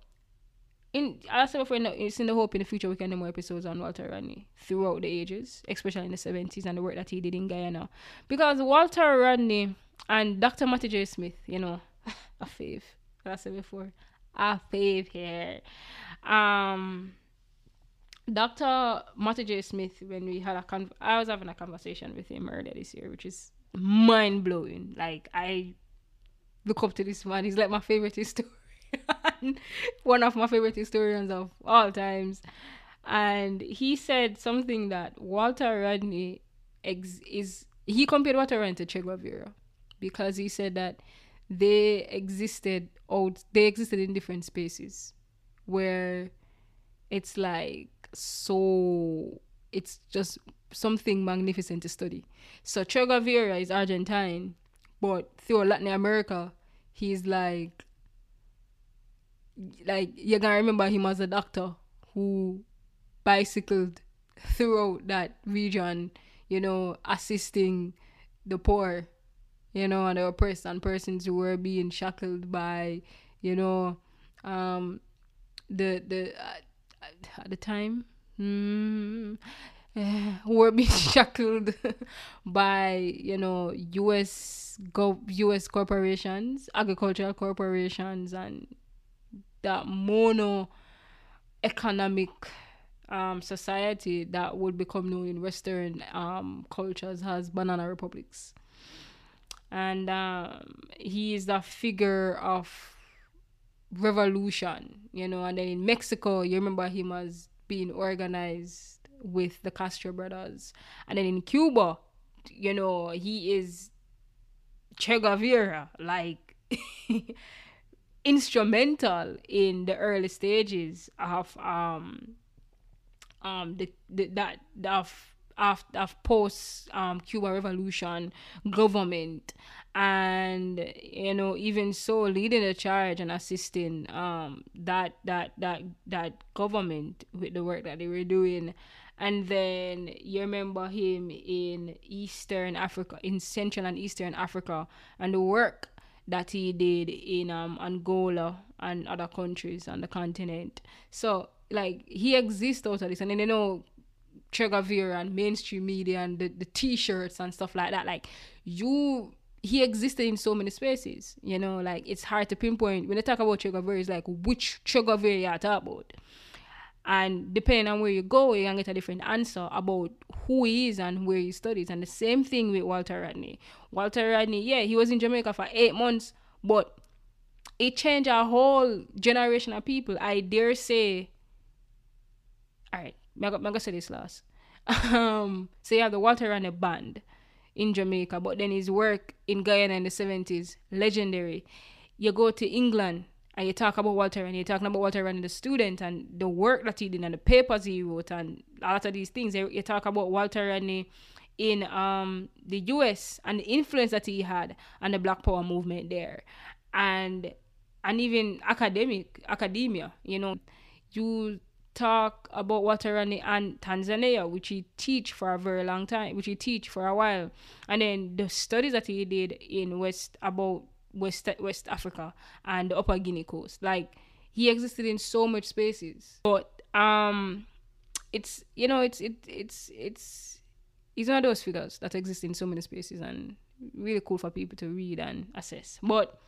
in I said before, it's in the hope in the future we can do more episodes on Walter Rodney throughout the ages, especially in the seventies and the work that he did in Guyana. Because Walter Rodney and Dr. Matty J. Smith, you know, [laughs] a fave. I said before, a fave here. Um, Dr. Matty J. Smith, when we had a con- I was having a conversation with him earlier this year, which is mind blowing. Like I look up to this man. He's like my favorite [laughs] historian, [laughs] one of my favorite historians of all times. And he said something that Walter Rodney ex- is. He compared Walter Rodney to Che Guevara because he said that they existed out. They existed in different spaces where it's like so it's just something magnificent to study. So Che Guevara is Argentine, but through Latin America, he's like like you're gonna remember him as a doctor who bicycled throughout that region, you know, assisting the poor, you know, and the oppressed and persons who were being shackled by, you know, um, the the uh, at the time [sighs] mm, uh, were being [laughs] shackled by you know U.S. Go U.S. corporations, agricultural corporations, and that mono economic um, society that would become known in Western um, cultures as banana republics. And um, he is the figure of revolution, you know. And then in Mexico, you remember him as being organized with the Castro brothers. And then in Cuba, you know, he is Che Guevara, like [laughs] instrumental in the early stages of um um the, the that of of, of post um Cuba revolution government. And you know even so leading the charge and assisting um that that that that government with the work that they were doing. And then you remember him in eastern africa in central and eastern africa and the work that he did in um angola and other countries on the continent. So like he exists out of this and then you know Che and mainstream media and the, the t-shirts and stuff like that. Like you he existed in so many spaces you know? Like it's hard to pinpoint. When they talk about Che Guevara it's like which Che Guevara you talk about and depending on where you go you can get a different answer about who he is and where he studies. And the same thing with Walter Rodney. Walter Rodney yeah he was in Jamaica for eight months but it changed a whole generation of people. I dare say all right I'm gonna say this last. [laughs] Um so you have the Walter Rodney band in Jamaica, but then his work in Guyana in the 70s, legendary. You go to England and you talk about Walter and you're talking about Walter and the student and the work that he did and the papers he wrote and a lot of these things. You talk about Walter Rodney in um, the US and the influence that he had on the Black Power movement there. And and even academic academia, you know, you talk about Walter Rodney and Tanzania, which he teach for a very long time, which he teach for a while, and then the studies that he did in West about West West Africa and the Upper Guinea coast, like he existed in so much spaces. But um, it's you know it's it it's it's he's one of those figures that exist in so many spaces and really cool for people to read and assess. But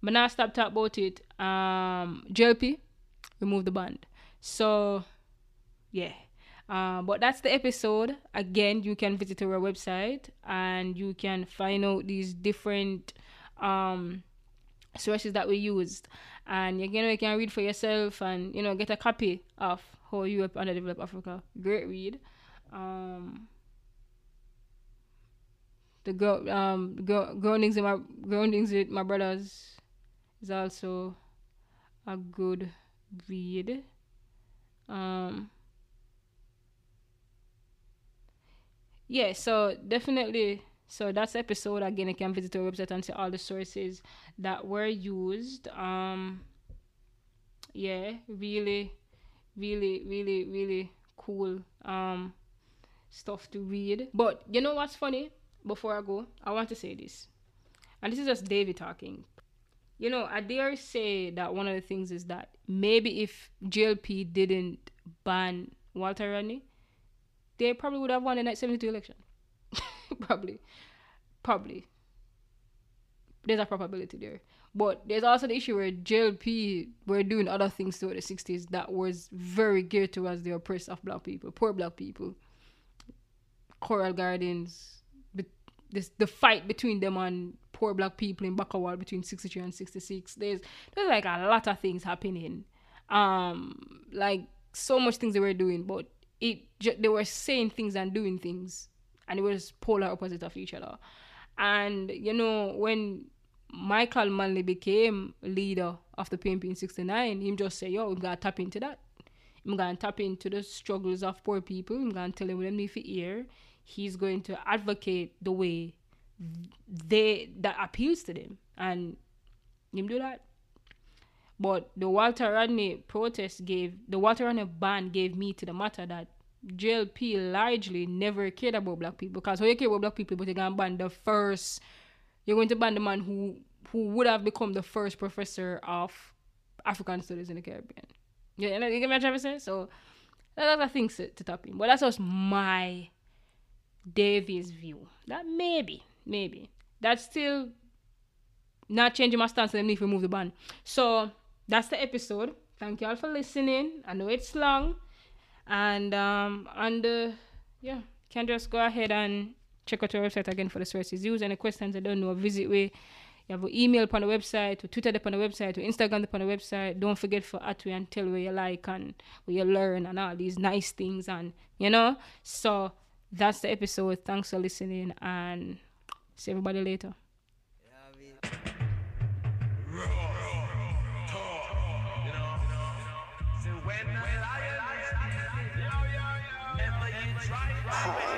when I stop talk about it, um, JLP remove the band. So, yeah. Um, but that's the episode. Again, you can visit our website and you can find out these different um, sources that we used. And know, you can read for yourself and you know get a copy of How Europe Underdeveloped Africa. Great read. Um, the go um go groundings in my groundings with my brothers is also a good read. Um, yeah, so definitely. So that's episode again. You can visit our website and see all the sources that were used. Um, yeah, really, really, really, really cool um stuff to read. But you know what's funny? Before I go, I want to say this, and this is just David talking. You know, I dare say that one of the things is that maybe if JLP didn't ban Walter Rodney, they probably would have won the 1972 election. [laughs] probably. Probably. There's a probability there. But there's also the issue where JLP were doing other things throughout the 60s that was very geared towards the oppressed of black people, poor black people. Coral Gardens, this, the fight between them and poor black people in Back-O-Wall between 63 and 66. There's there's like a lot of things happening. Um, like so much things they were doing, but it they were saying things and doing things, and it was polar opposite of each other. And you know when Michael Manley became leader of the PNP in '69, him just say, "Yo, we gotta tap into that. I'm gonna tap into the struggles of poor people. I'm gonna tell them what they need to hear. He's going to advocate the way they that appeals to them and him do that but the Walter Rodney protest gave the Walter Rodney ban gave me to the matter that JLP largely never cared about black people because when you care about black people but you're gonna ban the first you're going to ban the man who who would have become the first professor of African studies in the Caribbean. Yeah, you know, you get what I'm trying? So that's a thing to, to tap in. But that's just my David's view. That maybe maybe. That's still not changing my stance on them if we move the ban. So that's the episode. Thank you all for listening. I know it's long. And um and uh, yeah, can just go ahead and check out our website again for the sources used. Any questions I don't know, visit we You have an email upon the website, to Twitter upon the website, to Instagram upon the website. Don't forget for at we and tell where you like and where you learn and all these nice things and you know. So that's the episode. Thanks for listening and see everybody later. Well, we say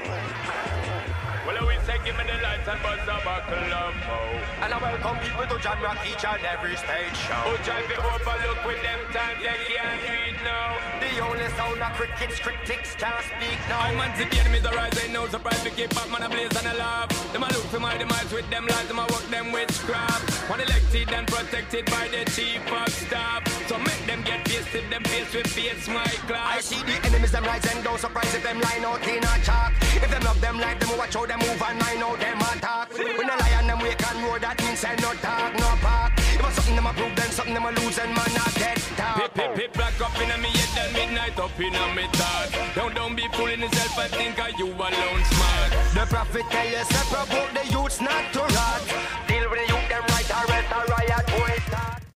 give me the lights and buzz a buckle oh. And I welcome people to Jamrock each and every stage show. Oh, Who drive the overlook with them times they can't read now. The only sound of crickets, critics can't speak I now. man to the enemies arise, ain't no surprise to keep back man a blaze and a laugh. Them a look for my demise with them lies, them a work them witchcraft. One elected and protected by the chief of staff. So make them get pissed if them face with face my class. I see the enemies them rise and don't surprise if them line out in a chalk. If them love them like them, watch how them move and I know them attack. When the lion them wake and roar, that means say no talk, no park. If I something them a prove, then something them a lose and man get Pip, talk. pip, pip, black up in a me head and midnight up in a me thought. Don't, don't be fooling yourself, I think are you alone smart. The prophet tell you, say provoke the youths not to